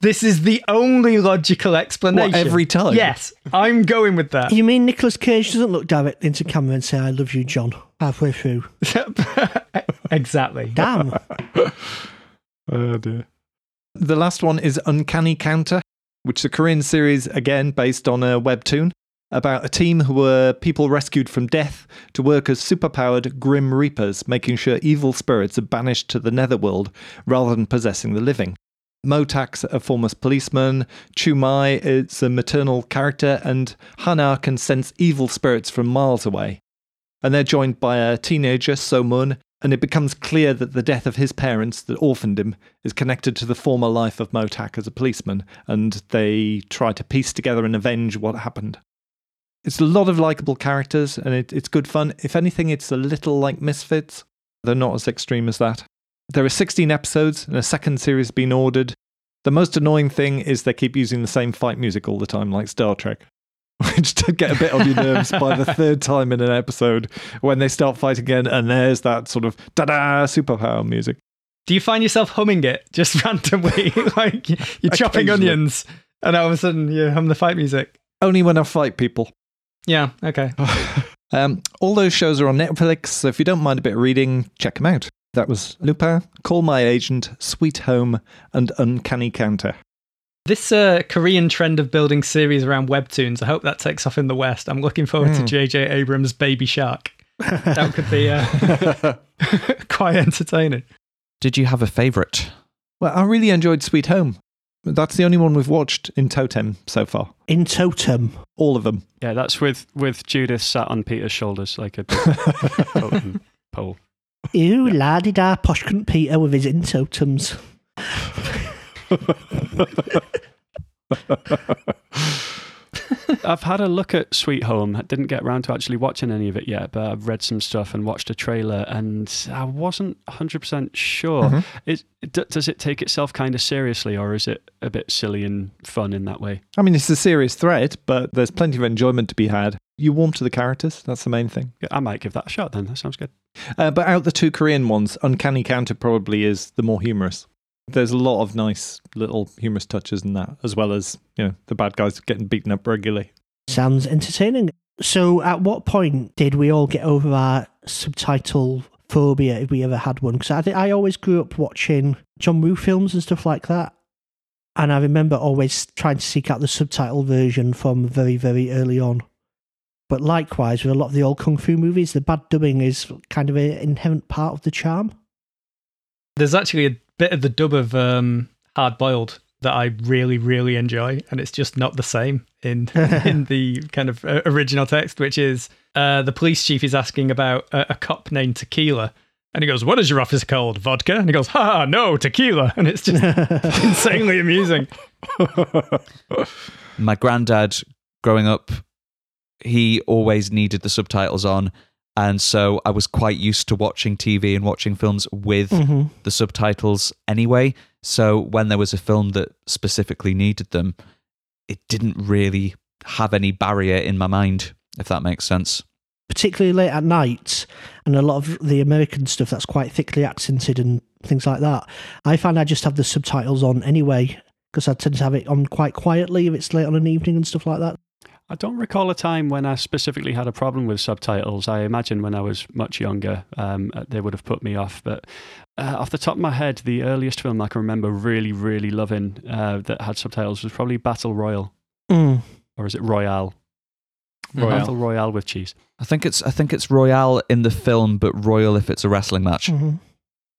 This is the only logical explanation. What, every time? Yes, I'm going with that. You mean Nicolas Cage doesn't look directly into camera and say, I love you, Jon, halfway through? exactly. Damn. oh dear. The last one is Uncanny Counter, which is a Korean series again based on a webtoon about a team who were people rescued from death to work as superpowered Grim Reapers, making sure evil spirits are banished to the netherworld rather than possessing the living. Motak's a former policeman, Chumai is a maternal character, and Hana can sense evil spirits from miles away. And they're joined by a teenager, Somun, and it becomes clear that the death of his parents that orphaned him is connected to the former life of Motak as a policeman, and they try to piece together and avenge what happened. It's a lot of likable characters, and it, it's good fun. If anything, it's a little like Misfits. They're not as extreme as that. There are 16 episodes, and a second series has been ordered. The most annoying thing is they keep using the same fight music all the time, like Star Trek, which did get a bit on your nerves by the third time in an episode when they start fighting again, and there's that sort of da da superpower music. Do you find yourself humming it just randomly? like you're chopping onions and all of a sudden you hum the fight music? Only when I fight people. Yeah, okay. Um, all those shows are on Netflix, so if you don't mind a bit of reading, check them out. That was Lupin, Call My Agent, Sweet Home, and Uncanny Counter. This uh, Korean trend of building series around webtoons, I hope that takes off in the West. I'm looking forward to J.J. Abrams' Baby Shark. That could be uh, quite entertaining. did you have a favourite? Well, I really enjoyed Sweet Home. That's the only one we've watched in Totem so far. In totem. All of them. Yeah, that's with with Judith sat on Peter's shoulders like a totem pole. Ew, la di da, posh cunt Peter with his in totems. I've had a look at Sweet Home. I didn't get around to actually watching any of it yet, but I've read some stuff and watched a trailer, and I wasn't 100% sure. Mhm. Is, d- does it take itself kind of seriously, or is it a bit silly and fun in that way? I mean, it's a serious threat, but there's plenty of enjoyment to be had. You warm to the characters. That's the main thing. Yeah, I might give that a shot then. That sounds good. Uh, but out the two Korean ones, Uncanny Counter probably is the more humorous. There's a lot of nice little humorous touches in that, as well as you know the bad guys getting beaten up regularly. Sounds entertaining. So, at what point did we all get over our subtitle phobia if we ever had one? Because I think I always grew up watching John Woo films and stuff like that. And I remember always trying to seek out the subtitle version from very, very early on. But likewise, with a lot of the old kung fu movies, the bad dubbing is kind of an inherent part of the charm. There's actually a bit of the dub of um, Hard Boiled that I really, really enjoy, and it's just not the same in in the kind of uh, original text, which is uh, the police chief is asking about a, a cop named Tequila. And he goes, What is your office called? Vodka? And he goes, Ha, no, tequila. And it's just insanely amusing. My granddad, growing up, he always needed the subtitles on. And so I was quite used to watching TV and watching films with Mhm. the subtitles anyway. So when there was a film that specifically needed them, it didn't really have any barrier in my mind, if that makes sense. particularly late at night, and a lot of the American stuff that's quite thickly accented and things like that. I find I just have the subtitles on anyway because I tend to have it on quite quietly if it's late on an evening and stuff like that. I don't recall a time when I specifically had a problem with subtitles. I imagine when I was much younger, um, they would have put me off. But uh, off the top of my head, the earliest film I can remember really, really loving uh, that had subtitles was probably Battle Royal, Mm. or is it Royale? Royale. Battle Royale with cheese. I think it's I think it's Royale in the film, but Royal if it's a wrestling match. Mhm.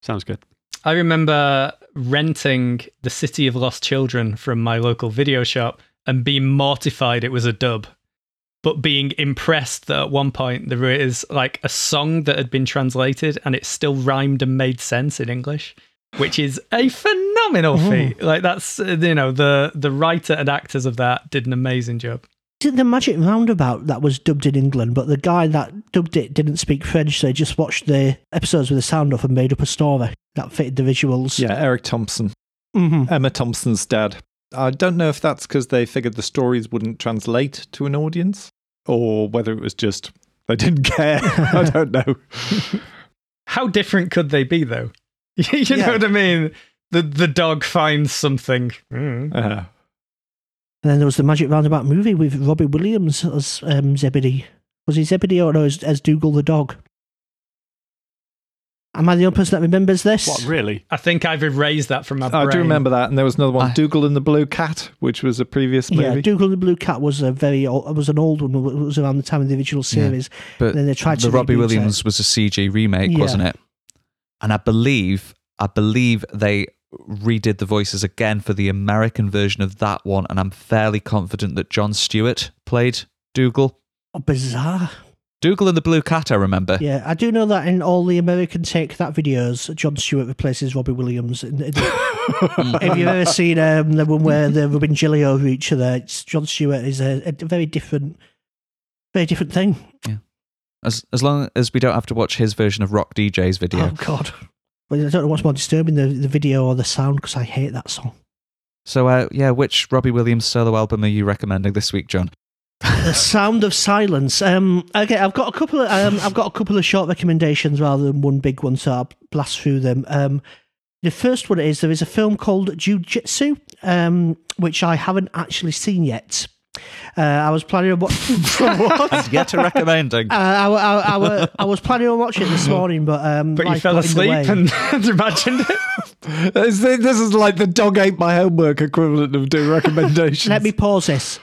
Sounds good. I remember renting The City of Lost Children from my local video shop and being mortified it was a dub, but being impressed that at one point there is like a song that had been translated and it still rhymed and made sense in English, which is a phenomenal feat. Like that's uh, you know the the writer and actors of that did an amazing job. The Magic Roundabout that was dubbed in England, but the guy that dubbed it didn't speak French, so he just watched the episodes with the sound off and made up a story that fitted the visuals. Yeah, Eric Thompson, hmm Emma Thompson's dad. I don't know if that's because they figured the stories wouldn't translate to an audience, or whether it was just they didn't care. I don't know. How different could they be though? you know what I mean? The the dog finds something. Mm. Uh, And then there was the Magic Roundabout movie with Robbie Williams as um, Zebedee. Was he Zebedee or no, as, as Dougal the dog? Am I the only person that remembers this? What, really? I think I've erased that from my brain. I do remember that, and there was another one, I- Dougal and the Blue Cat, which was a previous movie. Yeah, movie. Dougal the Blue Cat was a very old, it was an old one. It was around the time of the original series. But Then they tried the to Robbie reboot Williams was a CG remake, Yeah. wasn't it? And I believe I believe they redid the voices again for the American version of that one, and I'm fairly confident that Jon Stewart played Dougal. Oh, bizarre. Dougal and the Blue Cat, I remember. Yeah, I do know that in all the American Take That videos, Jon Stewart replaces Robbie Williams. In- in- Have you ever seen um, the one where they're rubbing jelly over each other? It's Jon Stewart is a, a very different, very different thing. Yeah. As as long as we don't have to watch his version of Rock DJ's video. Oh God! Well, I don't know what's more disturbing, the, the video or the sound, because I hate that song. So uh, yeah, which Robbie Williams solo album are you recommending this week, Jon? The Sound of Silence. Um, okay, I've got a couple of um, I've got a couple of short recommendations rather than one big one, so I'll blast through them. Um, the first one is there is a film called Jiu-Jitsu, um, which I haven't actually seen yet. Uh, I was planning on watching. And yet a recommending. Uh, I, I, I, wa- I was planning on watching it this morning, but um, But you life fell got in the asleep way. and, and imagined it. this, this is like the dog ate my homework equivalent of doing recommendations. Let me pause this.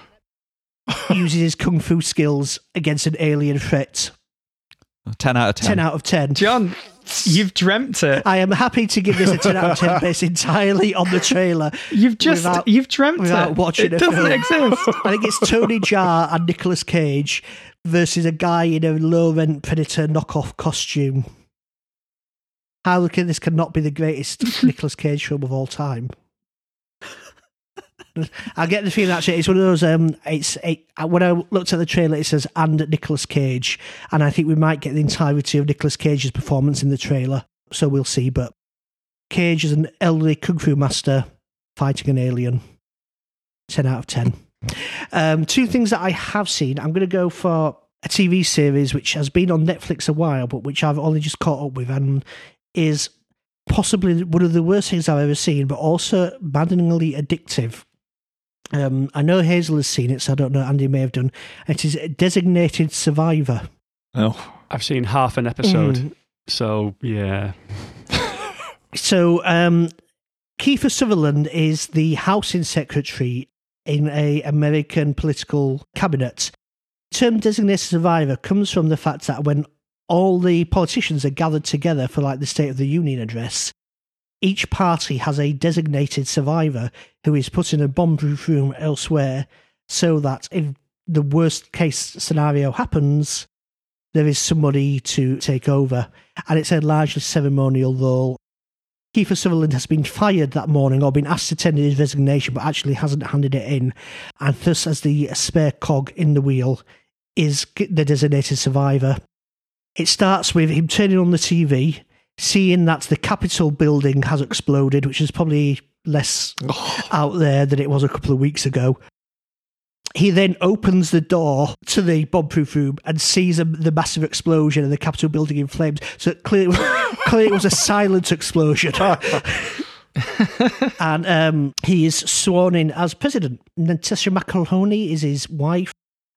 Uses his kung fu skills against an alien threat. Ten out of ten. Ten out of ten. Jon, You've dreamt it. I am happy to give this a 10 out of 10 based entirely on the trailer. You've just without- you've dreamt without it. watching it a doesn't film. exist. I think it's Tony Jaa and Nicolas Cage versus a guy in a low rent Predator knockoff costume. How can this cannot be the greatest Nicolas Cage film of all time? I get the feeling actually it's one of those. Um, it's it, when I looked at the trailer, it says and Nicolas Cage, and I think we might get the entirety of Nicolas Cage's performance in the trailer. So we'll see. But Cage is an elderly kung fu master fighting an alien. Ten out of ten. Um, two things that I have seen. I'm going to go for a TV series which has been on Netflix a while, but which I've only just caught up with, and is possibly one of the worst things I've ever seen, but also maddeningly addictive. Um, I know Hazel has seen it, so I don't know. Andy may have done. It is Designated Survivor. Oh, I've seen half an episode, Mm. so yeah. So, um, Kiefer Sutherland is the housing secretary in a American political cabinet. The term designated survivor comes from the fact that when all the politicians are gathered together for like the State of the Union address, each party has a designated survivor who is put in a bomb-proof room elsewhere, so that if the worst case scenario happens, there is somebody to take over. And it's a largely ceremonial role. Kiefer Sutherland has been fired that morning or been asked to tender his resignation, but actually hasn't handed it in. And thus, as the spare cog in the wheel, is the designated survivor. It starts with him turning on the TV, seeing that the Capitol building has exploded, which is probably less out there than it was a couple of weeks ago. He then opens the door to the bomb-proof room and sees a, the massive explosion and the Capitol building in flames. So clearly, clearly it was a silent explosion. and um, he is sworn in as president. Natascha McElhone is his wife.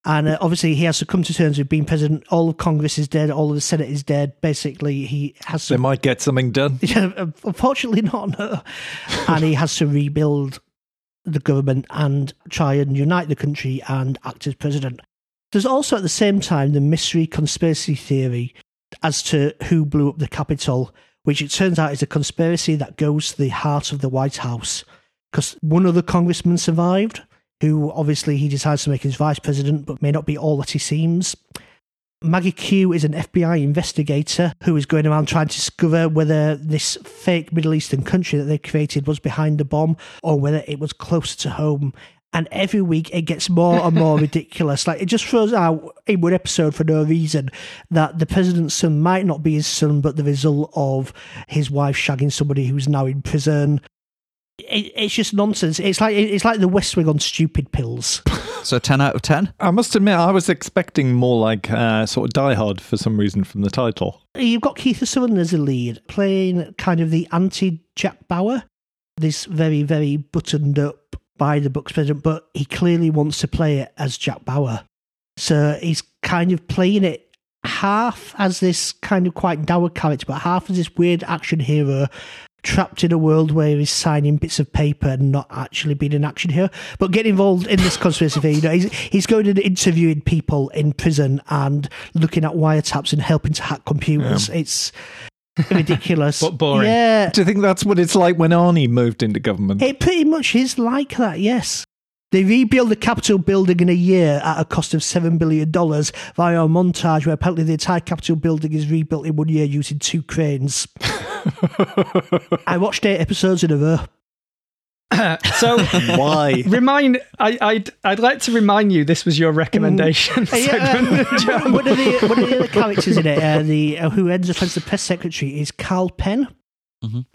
And uh, obviously, he has to come to terms with being president. All of Congress is dead. All of the Senate is dead. Basically, he has they might get something done. Yeah, unfortunately, not. No. and he has to rebuild the government and try and unite the country and act as president. There's also at the same time the mystery conspiracy theory as to who blew up the Capitol, which it turns out is a conspiracy that goes to the heart of the White House. Because one other congressman survived, who obviously he decides to make his vice president, but may not be all that he seems. Maggie Q is an FBI investigator who is going around trying to discover whether this fake Middle Eastern country that they created was behind the bomb or whether it was closer to home. And every week it gets more and more ridiculous. Like it just throws out in one episode for no reason that the president's son might not be his son, but the result of his wife shagging somebody who's now in prison. It, it's just nonsense. It's like it's like the West Wing on stupid pills. So 10 out of 10? I must admit, I was expecting more like uh, sort of Die Hard for some reason from the title. You've got Keith Sutherland as a lead, playing kind of the anti Jack Bauer, this very, very buttoned up by the books president, but he clearly wants to play it as Jack Bauer. So he's kind of playing it half as this kind of quite dour character, but half as this weird action hero trapped in a world where he's signing bits of paper and not actually being an action hero, but getting involved in this conspiracy theory. You know, he's, he's going and interviewing people in prison and looking at wiretaps and helping to hack computers. It's ridiculous. But boring. Yeah. Do you think that's what it's like when Arnie moved into government? It pretty much is like that, yes. They rebuild the Capitol building in a year at a cost of $7 billion via a montage where apparently the entire Capitol building is rebuilt in one year using two cranes. I watched eight episodes in a row. So Why? remind I, I'd I'd like to remind you this was your recommendation Uh, segment. yeah, uh, one, of the, one of the other characters in it, uh, the, uh, who ends up as the press secretary, is Kal Penn.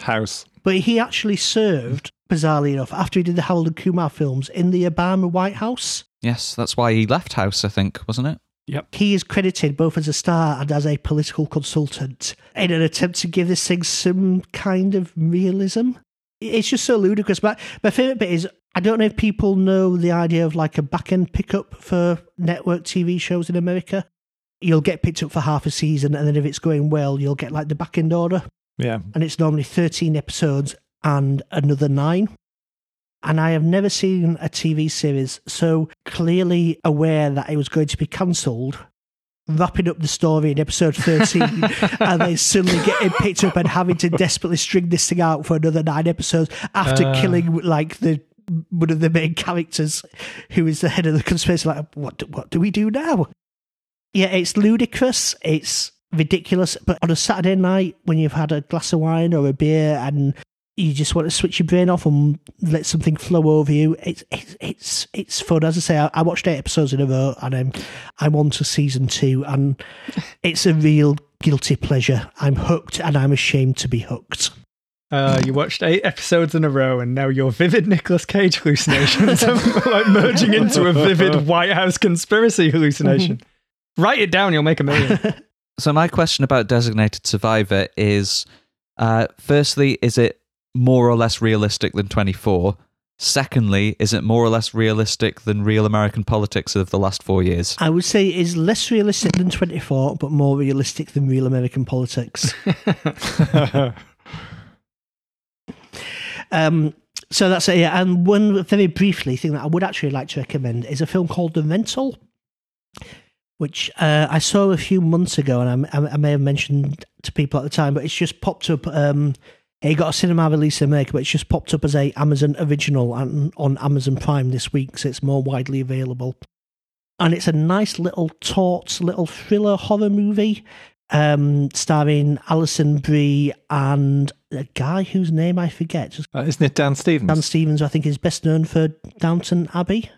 House. But he actually served, bizarrely enough, after he did the Harold and Kumar films in the Obama White House. Yes, that's why he left House, I think, wasn't it? Yep. He is credited both as a star and as a political consultant in an attempt to give this thing some kind of realism. It's just so ludicrous. But my favourite bit is I don't know if people know the idea of like a back end pickup for network TV shows in America. You'll get picked up for half a season, and then if it's going well, you'll get like the back end order. Yeah. And it's normally 13 episodes and another nine. And I have never seen a TV series so clearly aware that it was going to be cancelled wrapping up the story in episode 13 and then suddenly getting picked up and having to desperately string this thing out for another nine episodes after Uh. killing like the one of the main characters who is the head of the conspiracy like what do, what do we do now yeah it's ludicrous it's ridiculous but on a saturday night when you've had a glass of wine or a beer and you just want to switch your brain off and let something flow over you. It's it's it's, it's fun. As I say, I, I watched eight episodes in a row, and I'm I'm on to season two, and it's a real guilty pleasure. I'm hooked, and I'm ashamed to be hooked. Uh, you watched eight episodes in a row, and now your vivid Nicolas Cage hallucinations are like merging into a vivid White House conspiracy hallucination. Write it down; you'll make a million. So my question about Designated Survivor is: uh, firstly, is it more or less realistic than 24? Secondly, is it more or less realistic than real American politics of the last four years? I would say it is less realistic than 24, but more realistic than real American politics. Um, so that's it. Yeah. And one very briefly thing that I would actually like to recommend is a film called The Rental, which uh, I saw a few months ago, and I, I may have mentioned to people at the time, but it's just popped up. Um, it got a cinema release in America, but it's just popped up as a Amazon original and on Amazon Prime this week, so it's more widely available. And it's a nice little taut little thriller horror movie um, starring Alison Brie and a guy whose name I forget. Uh, isn't it Dan Stevens Dan Stevens, I think, is best known for Downton Abbey.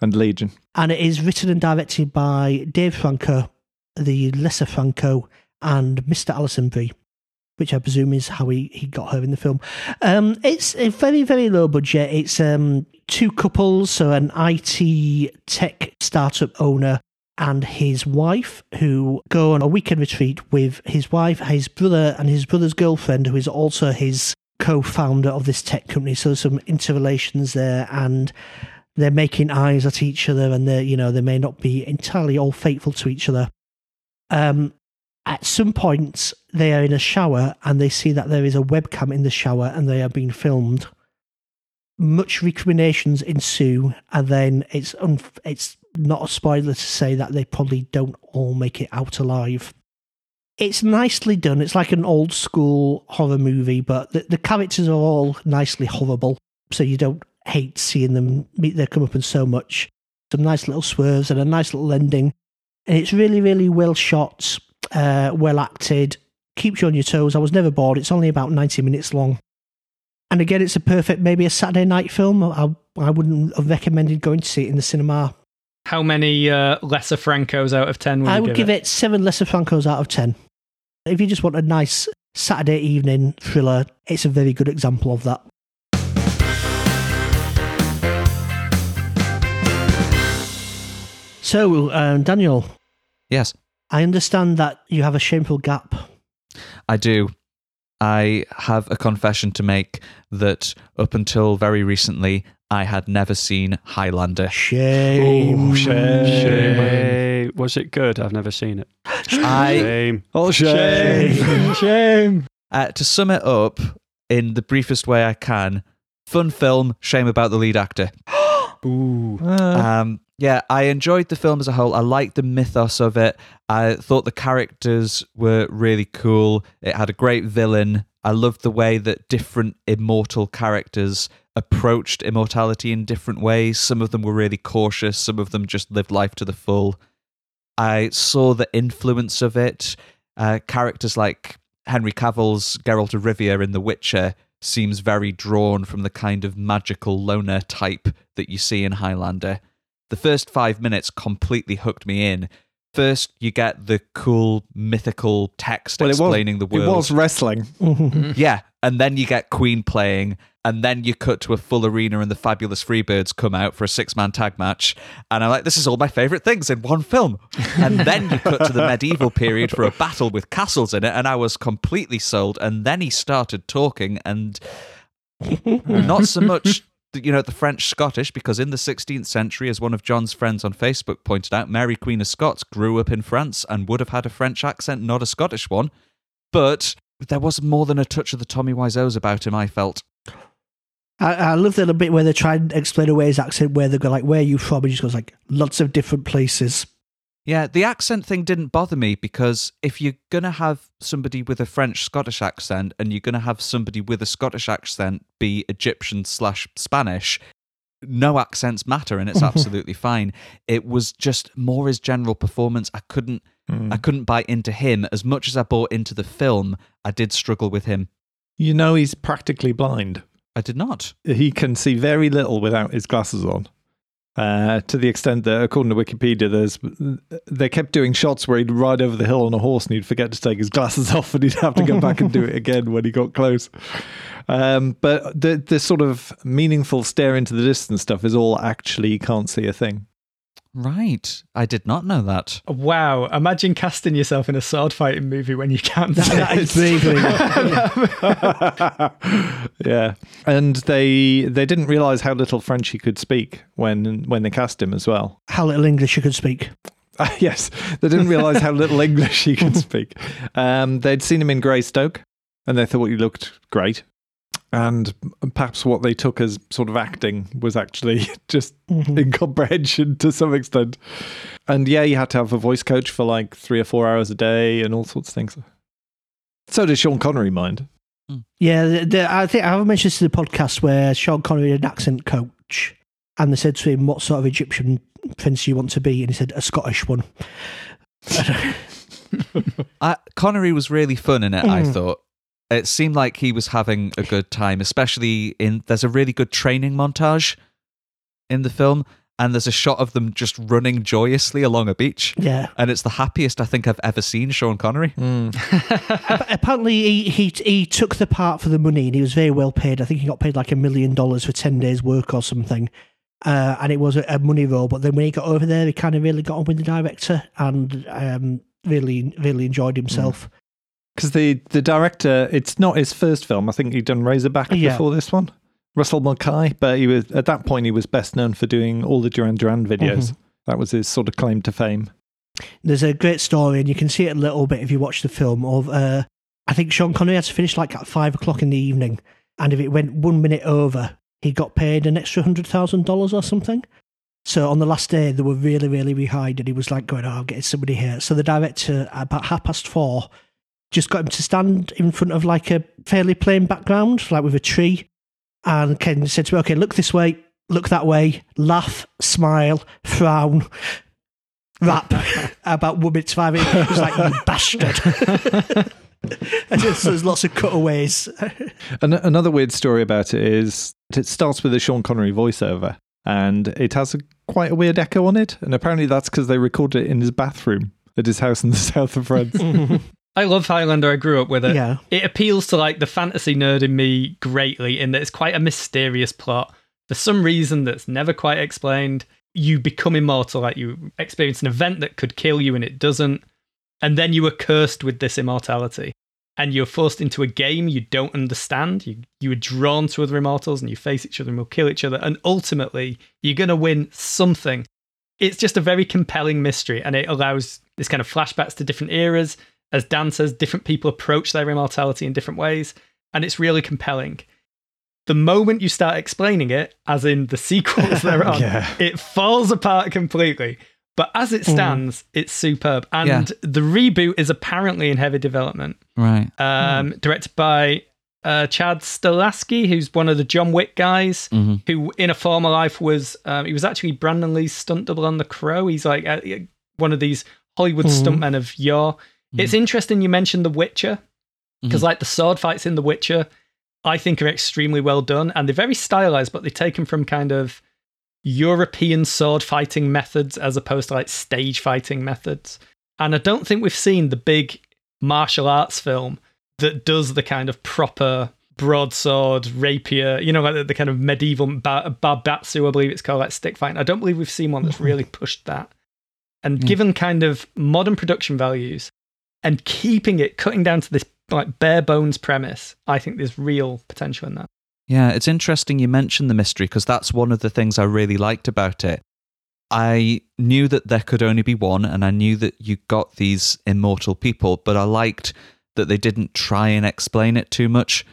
and Legion? And it is written and directed by Dave Franco, the lesser Franco, and Mr. Alison Brie, which I presume is how he, he got her in the film. Um, it's a very, very low budget. It's um, two couples, so an IT tech startup owner and his wife, who go on a weekend retreat with his wife, his brother, and his brother's girlfriend, who is also his co-founder of this tech company. So some interrelations there, and they're making eyes at each other, and they you know they may not be entirely all faithful to each other. Um, at some point, they are in a shower and they see that there is a webcam in the shower, and they are being filmed. Much recriminations ensue, and then it's un- it's not a spoiler to say that they probably don't all make it out alive. It's nicely done. It's like an old school horror movie, but the, the characters are all nicely horrible, so you don't hate seeing them meet their comeuppance so much. Some nice little swerves and a nice little ending, and it's really, really well shot, uh, well acted, keeps you on your toes. I was never bored. It's only about ninety minutes long, and again, it's a perfect maybe a Saturday night film. I I wouldn't have recommended going to see it in the cinema. How many uh, lesser Francos out of ten would you I would give it seven lesser Francos out of ten. If you just want a nice Saturday evening thriller, it's a very good example of that. So, um, Daniel, Yes, I understand that you have a shameful gap. I do. I have a confession to make that up until very recently, I had never seen Highlander. Shame. Shame. Hey, Was it good? I've never seen it. I Shame. Oh, shame. Shame. uh, to sum it up in the briefest way I can. Fun film, shame about the lead actor. Ooh. Um, yeah, I enjoyed the film as a whole. I liked the mythos of it. I thought the characters were really cool. It had a great villain. I loved the way that different immortal characters approached immortality in different ways. Some of them were really cautious, some of them just lived life to the full. I saw the influence of it. Uh, characters like Henry Cavill's Geralt of Rivia in The Witcher seems very drawn from the kind of magical loner type that you see in Highlander. The first five minutes completely hooked me in. First, you get the cool mythical text Well, it was, explaining the world. it was wrestling. Yeah, and then you get Queen playing, and then you cut to a full arena, and the Fabulous Freebirds come out for a six-man tag match, and I'm like, this is all my favorite things in one film. And then you cut to the medieval period for a battle with castles in it, and I was completely sold. And then he started talking, and not so much. You know, the French Scottish, because in the 16th century, as one of Jon's friends on Facebook pointed out, Mary Queen of Scots grew up in France and would have had a French accent, not a Scottish one. But there was more than a touch of the Tommy Wiseau's about him, I felt. I, I love that little bit where they try and explain away his accent, where they go like, "Where are you from?" And he just goes like, "Lots of different places." Yeah, the accent thing didn't bother me because if you're going to have somebody with a French Scottish accent and you're going to have somebody with a Scottish accent be Egyptian slash Spanish, no accents matter and it's mm-hmm. absolutely fine. It was just more his general performance. I couldn't mm. I couldn't buy into him as much as I bought into the film. I did struggle with him. You know, he's practically blind. I did not. He can see very little without his glasses on. Uh, to the extent that, according to Wikipedia, there's they kept doing shots where he'd ride over the hill on a horse and he'd forget to take his glasses off, and he'd have to go back and do it again when he got close. Um, but the the sort of meaningful stare into the distance stuff is all actually can't see a thing. Right. I did not know that. Wow, imagine casting yourself in a sword fighting movie when you can't see. That is bravery. yeah, and they they didn't realize how little French he could speak when when they cast him as well. How little English he could speak. yes, they didn't realize how little English he could speak. Um, they'd seen him in Greystoke, and they thought he looked great. And perhaps what they took as sort of acting was actually just incomprehension to some extent. And yeah, you had to have a voice coach for like three or four hours a day and all sorts of things. So did Sean Connery mind? Yeah, the, the, I think I have mentioned this in the podcast where Sean Connery had an accent coach, and they said to him, "What sort of Egyptian prince do you want to be?" And he said, "A Scottish one." I, Connery was really fun in it, I Mm. thought. It seemed like he was having a good time, especially in there's a really good training montage in the film, and there's a shot of them just running joyously along a beach. Yeah. And it's the happiest I think I've ever seen Sean Connery. Ap- Apparently, he, he he took the part for the money, and he was very well paid. I think he got paid like a million dollars for ten days' work or something. Uh, and it was a, a money role. But then when he got over there, he kind of really got on with the director and um, really really enjoyed himself. Because the, the director, it's not his first film. I think he'd done Razorback Yeah. before this one. Russell Mulcahy, but he was at that point he was best known for doing all the Duran Duran videos. That was his sort of claim to fame. There's a great story, and you can see it a little bit if you watch the film. Of uh, I think Sean Connery had to finish like at five o'clock in the evening, and if it went one minute over, he got paid an extra hundred thousand dollars or something. So on the last day, they were really, really behind, and he was like going, "Oh, I'm getting somebody here." So the director, about half past four, just got him to stand in front of like a fairly plain background, like with a tree, and Ken said to me, "Okay, look this way, look that way, laugh, smile, frown." Wrap about one minute to five minutes. It was like, you bastard. and just, there's lots of cutaways. An- another weird story about it is it starts with a Sean Connery voiceover, and it has a, quite a weird echo on it. And apparently that's because they recorded it in his bathroom at his house in the south of France. I love Highlander. I grew up with it. Yeah. It appeals to like the fantasy nerd in me greatly in that it's quite a mysterious plot. For some reason that's never quite explained, you become immortal, like you experience an event that could kill you and it doesn't. And then you are cursed with this immortality. And you're forced into a game you don't understand. You you are drawn to other immortals and you face each other and will kill each other. And ultimately, you're gonna win something. It's just a very compelling mystery, and it allows this kind of flashbacks to different eras. As Dan says, different people approach their immortality in different ways, and it's really compelling. The moment you start explaining it, as in the sequels they're on, Yeah. it falls apart completely. But as it stands, it's superb. And Yeah. the reboot is apparently in heavy development Right. um, directed by uh, Chad Stahelski, who's one of the John Wick guys, Mhm. who in a former life was um, he was actually Brandon Lee's stunt double on The Crow. He's like uh, one of these Hollywood stuntmen of yore. It's mm. interesting you mentioned The Witcher because mm-hmm. like the sword fights in The Witcher, I think are extremely well done and they're very stylized, but they're taken from kind of European sword fighting methods as opposed to like stage fighting methods. And I don't think we've seen the big martial arts film that does the kind of proper broadsword rapier, you know, like the, the kind of medieval ba- bartitsu, I believe it's called, like stick fighting. I don't believe we've seen one that's really pushed that. And mm. given kind of modern production values and keeping it, cutting down to this like bare bones premise, I think there's real potential in that. Yeah, it's interesting you mentioned the mystery because that's one of the things I really liked about it. I knew that there could only be one, and I knew that you got these immortal people, but I liked that they didn't try and explain it too much.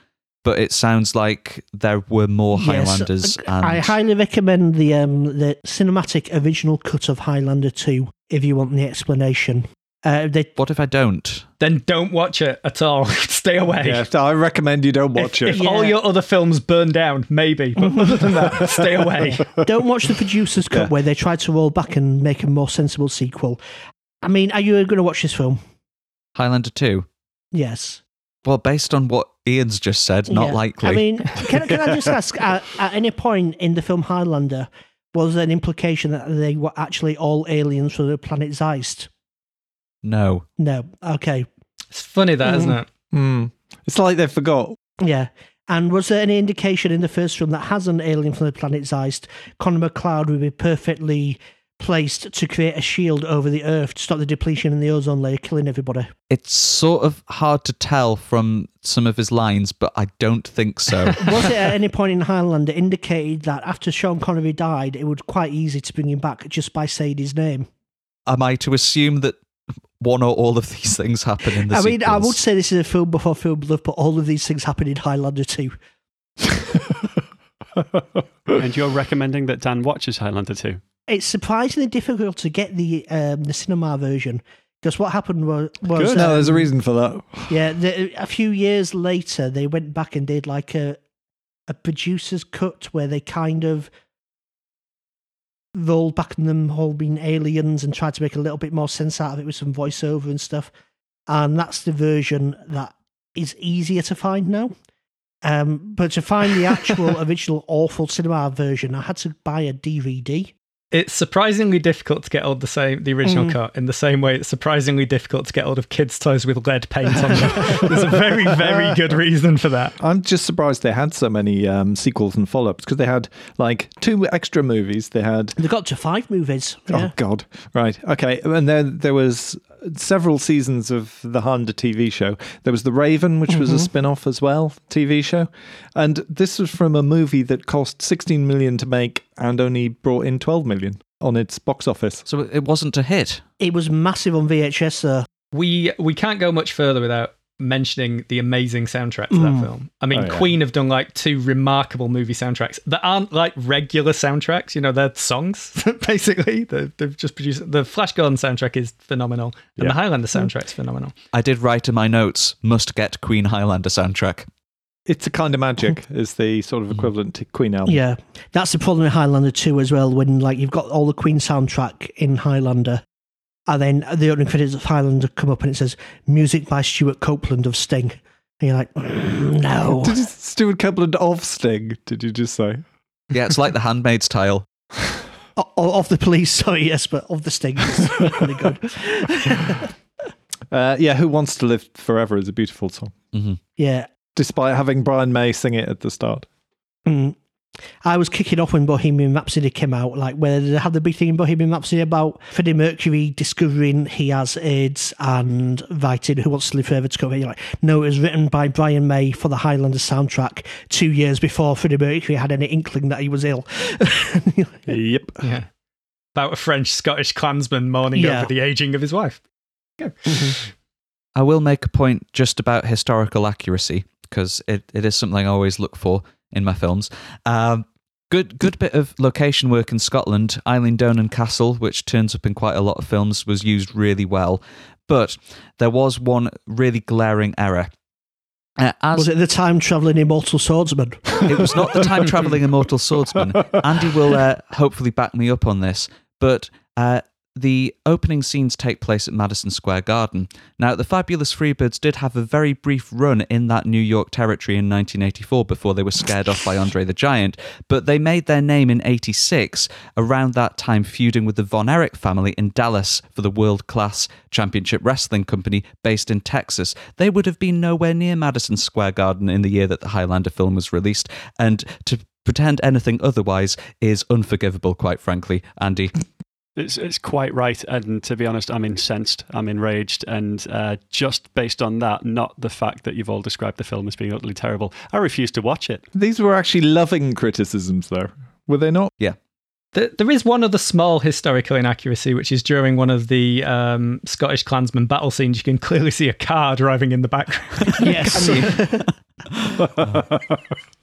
But it sounds like there were more Yes, Highlanders. and I highly recommend the um, the cinematic original cut of Highlander 2. if you want the explanation. Uh, they, What if I don't? Then don't watch it at all. Stay away. Yeah, I recommend you don't watch if, it. If all your other films burn down, maybe. But other than that, stay away. don't watch the producer's cut Yeah. where they tried to roll back and make a more sensible sequel. I mean, are you going to watch this film? Highlander 2? Yes. Well, based on what Ian's just said, not Yeah. likely. I mean, can, can I just ask, at, at any point in the film Highlander, was there an implication that they were actually all aliens from the planet Zeist? No. No. Okay. It's funny that, isn't it? Hmm. It's like they forgot. Yeah. And was there any indication in the first film that has an alien from the planet Zeist, Connor MacLeod would be perfectly placed to create a shield over the Earth to stop the depletion in the ozone layer, killing everybody? It's sort of hard to tell from some of his lines, but I don't think so. Was it at any point in Highlander indicated that after Sean Connery died, it would quite easy to bring him back just by saying his name? Am I to assume that one or all of these things happen in the I mean, I would say this is a film before film love, but all of these things happen in Highlander too. and you're recommending that Dan watches Highlander 2? It's surprisingly difficult to get the um, the cinema version because what happened was, was Good. No, there's a um, reason for that. Yeah, the, a few years later, they went back and did like a a producer's cut where they kind of rolled back on them all being aliens and tried to make a little bit more sense out of it with some voiceover and stuff. And that's the version that is easier to find now. Um, but to find the actual original awful cinema version, I had to buy a DVD. It's surprisingly difficult to get hold of the same the original Mm. cut in the same way it's surprisingly difficult to get hold of kids' toys with lead paint on them. There's a very, very good reason for that. I'm just surprised they had so many um, sequels and follow ups because they had like two extra movies. They had They got to five movies. Yeah. Oh God! Right. Okay. And then there was several seasons of the Honda TV show. There was The Raven, which was a mm-hmm. spin-off as well, TV show. And this was from a movie that cost 16 million to make and only brought in 12 million on its box office. so it wasn't a hit. It was massive on VHS, though. We we can't go much further without mentioning the amazing soundtrack to Mm. that film. I mean, Oh, yeah. Queen have done like two remarkable movie soundtracks that aren't like regular soundtracks. You know, they're songs basically. They've, they've just produced the Flash Gordon soundtrack is phenomenal, and Yeah. the Highlander soundtrack's phenomenal. I did write in my notes, must get Queen Highlander soundtrack. It's a kind of magic, is the sort of equivalent to Queen album. Yeah, that's the problem with Highlander 2 as well. When like you've got all the Queen soundtrack in Highlander, and then the opening credits of Highlander come up and it says "Music by Stewart Copeland of Sting," and you're like, "Mm, no. Did you, Stewart Copeland of Sting? Did you just say? Yeah, it's like the Handmaid's Tale. O- o- of the police, sorry, yes, but of the Sting. It's really good. Uh, yeah, Who Wants to Live Forever is a beautiful song, hmm yeah. despite having Brian May sing it at the start. Mm. I was kicking off when Bohemian Rhapsody came out, like where they had the big thing in Bohemian Rhapsody about Freddie Mercury discovering he has AIDS and writing Who Wants to Live Forever to come. And you're like, no, it was written by Brian May for the Highlander soundtrack two years before Freddie Mercury had any inkling that he was ill. Yep. Yeah, about a French Scottish clansman mourning Yeah. over the aging of his wife. Mm-hmm. I will make a point just about historical accuracy because it, it is something I always look for in my films. Um, good good bit of location work in Scotland. Eilean Donan Castle, which turns up in quite a lot of films, was used really well. But there was one really glaring error. Uh, as was it the time traveling immortal swordsman? it was not the time traveling immortal swordsman. Andy will uh, hopefully back me up on this, but uh, the opening scenes take place at Madison Square Garden. Now, the Fabulous Freebirds did have a very brief run in that New York territory in 1984 before they were scared off by Andre the Giant, but they made their name in 86, around that time feuding with the Von Erich family in Dallas for the world class championship wrestling company based in Texas. They would have been nowhere near Madison Square Garden in the year that the Highlander film was released, and to pretend anything otherwise is unforgivable, quite frankly, Andy. It's, it's quite right. And to be honest, I'm incensed. I'm enraged. And uh, just based on that, not the fact that you've all described the film as being utterly terrible, I refuse to watch it. These were actually loving criticisms, though. Were they not? Yeah. There, there is one other small historical inaccuracy, which is during one of the um, Scottish clansman battle scenes. You can clearly see a car driving in the background. yes.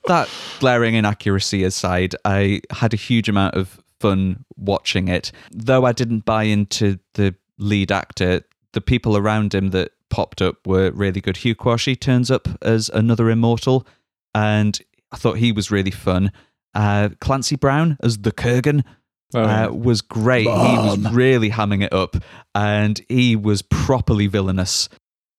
that glaring inaccuracy aside, I had a huge amount of fun watching it. Though I didn't buy into the lead actor, the people around him that popped up were really good. Hugh Quarshie turns up as another immortal, and I thought he was really fun. Uh, Clancy Brown as the Kurgan Oh, uh, was great. He was really hamming it up, and he was properly villainous.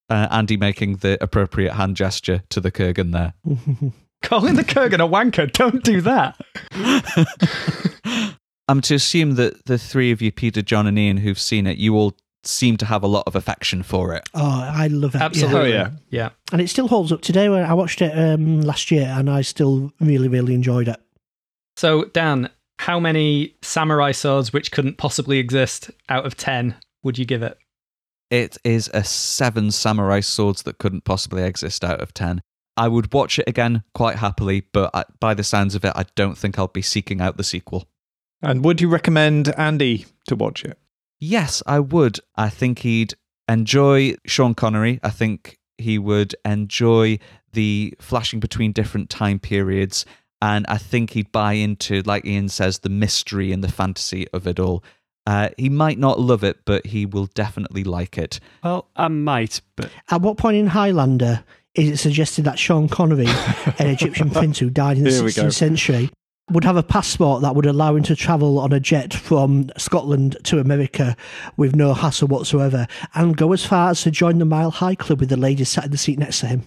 Uh, Andy making the appropriate hand gesture to the Kurgan there. Calling the Kurgan a wanker. Don't do that. I'm to assume that the three of you, Peter, Jon, and Ian, who've seen it, you all seem to have a lot of affection for it. Oh, I love it. yeah. Absolutely. yeah. yeah. And it still holds up today. When I watched it um, last year, and I still really, really enjoyed it. So, Dan, how many samurai swords which couldn't possibly exist out of 10 would you give it? It is a seven samurai swords that couldn't possibly exist out of ten. I would watch it again quite happily, but I, by the sounds of it, I don't think I'll be seeking out the sequel. And would you recommend Andy to watch it? Yes, I would. I think he'd enjoy Sean Connery. I think he would enjoy the flashing between different time periods. And I think he'd buy into, like Ian says, the mystery and the fantasy of it all. Uh, he might not love it, but he will definitely like it. Well, I might, but At what point in Highlander is it suggested that Sean Connery, an Egyptian prince who died in the Here 16th century, would have a passport that would allow him to travel on a jet from Scotland to America with no hassle whatsoever and go as far as to join the Mile High Club with the lady sat in the seat next to him?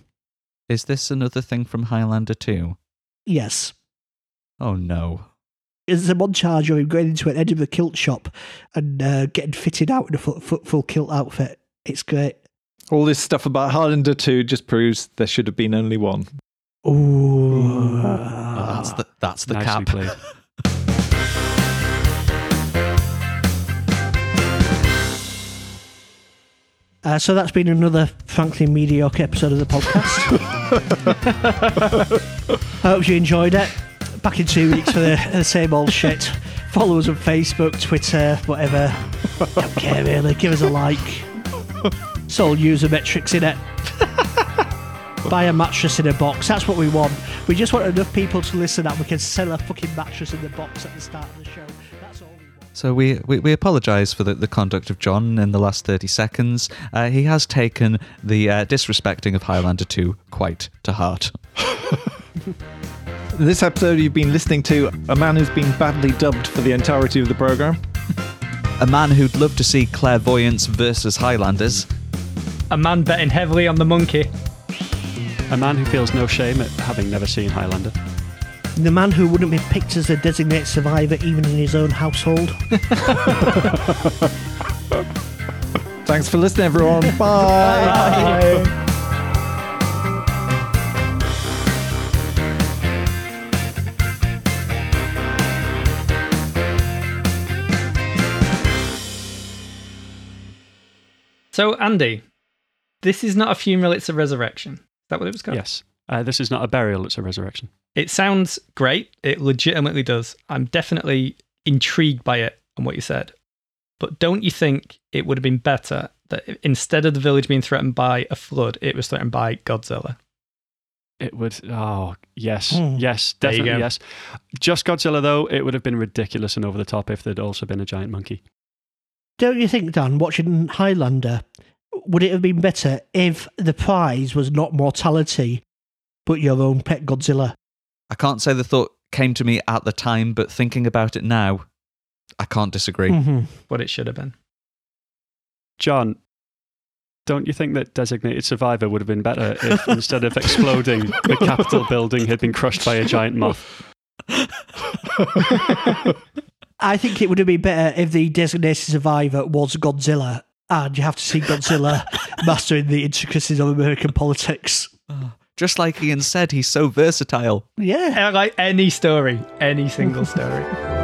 Is this another thing from Highlander 2? Yes. Oh no. There's a montage of him going into an Edinburgh kilt shop and uh, getting fitted out in a full, full, full kilt outfit. It's great. All this stuff about Highlander 2 just proves there should have been only one. Ooh. Oh, that's the, that's the cap. played. Uh, so that's been another frankly mediocre episode of the podcast. I hope you enjoyed it. Back in two weeks for the, the same old shit. Follow us on Facebook, Twitter, whatever. Don't care really. Give us a like. It's all user metrics in it. Buy a mattress in a box. That's what we want. We just want enough people to listen that we can sell a fucking mattress in the box at the start of the show. That's all we want. So we, we, we apologise for the, the conduct of Jon in the last 30 seconds. Uh, he has taken the uh, disrespecting of Highlander 2 quite to heart. This episode, you've been listening to a man who's been badly dubbed for the entirety of the program. A man who'd love to see clairvoyance versus Highlanders. A man betting heavily on the monkey. A man who feels no shame at having never seen Highlander. The man who wouldn't be picked as a designated survivor even in his own household. Thanks for listening, everyone. Bye. So, Andy, this is not a funeral, it's a resurrection. Is that what it was called? Yes. Uh, this is not a burial, it's a resurrection. It sounds great. It legitimately does. I'm definitely intrigued by it and what you said. But don't you think it would have been better that instead of the village being threatened by a flood, it was threatened by Godzilla? It would. Oh, yes. Hmm. Yes, definitely yes. Just Godzilla, though, it would have been ridiculous and over the top if there'd also been a giant monkey. Don't you think, Dan, watching Highlander, would it have been better if the prize was not mortality, but your own pet Godzilla? I can't say the thought came to me at the time, but thinking about it now, I can't disagree. Mhm. What it should have been. Jon, don't you think that designated survivor would have been better if instead of exploding, the Capitol building had been crushed by a giant moth? I think it would have been better if the designated survivor was Godzilla, and you have to see Godzilla mastering the intricacies of American politics. Uh, just like Ian said, he's so versatile. Yeah. I like any story, any single story.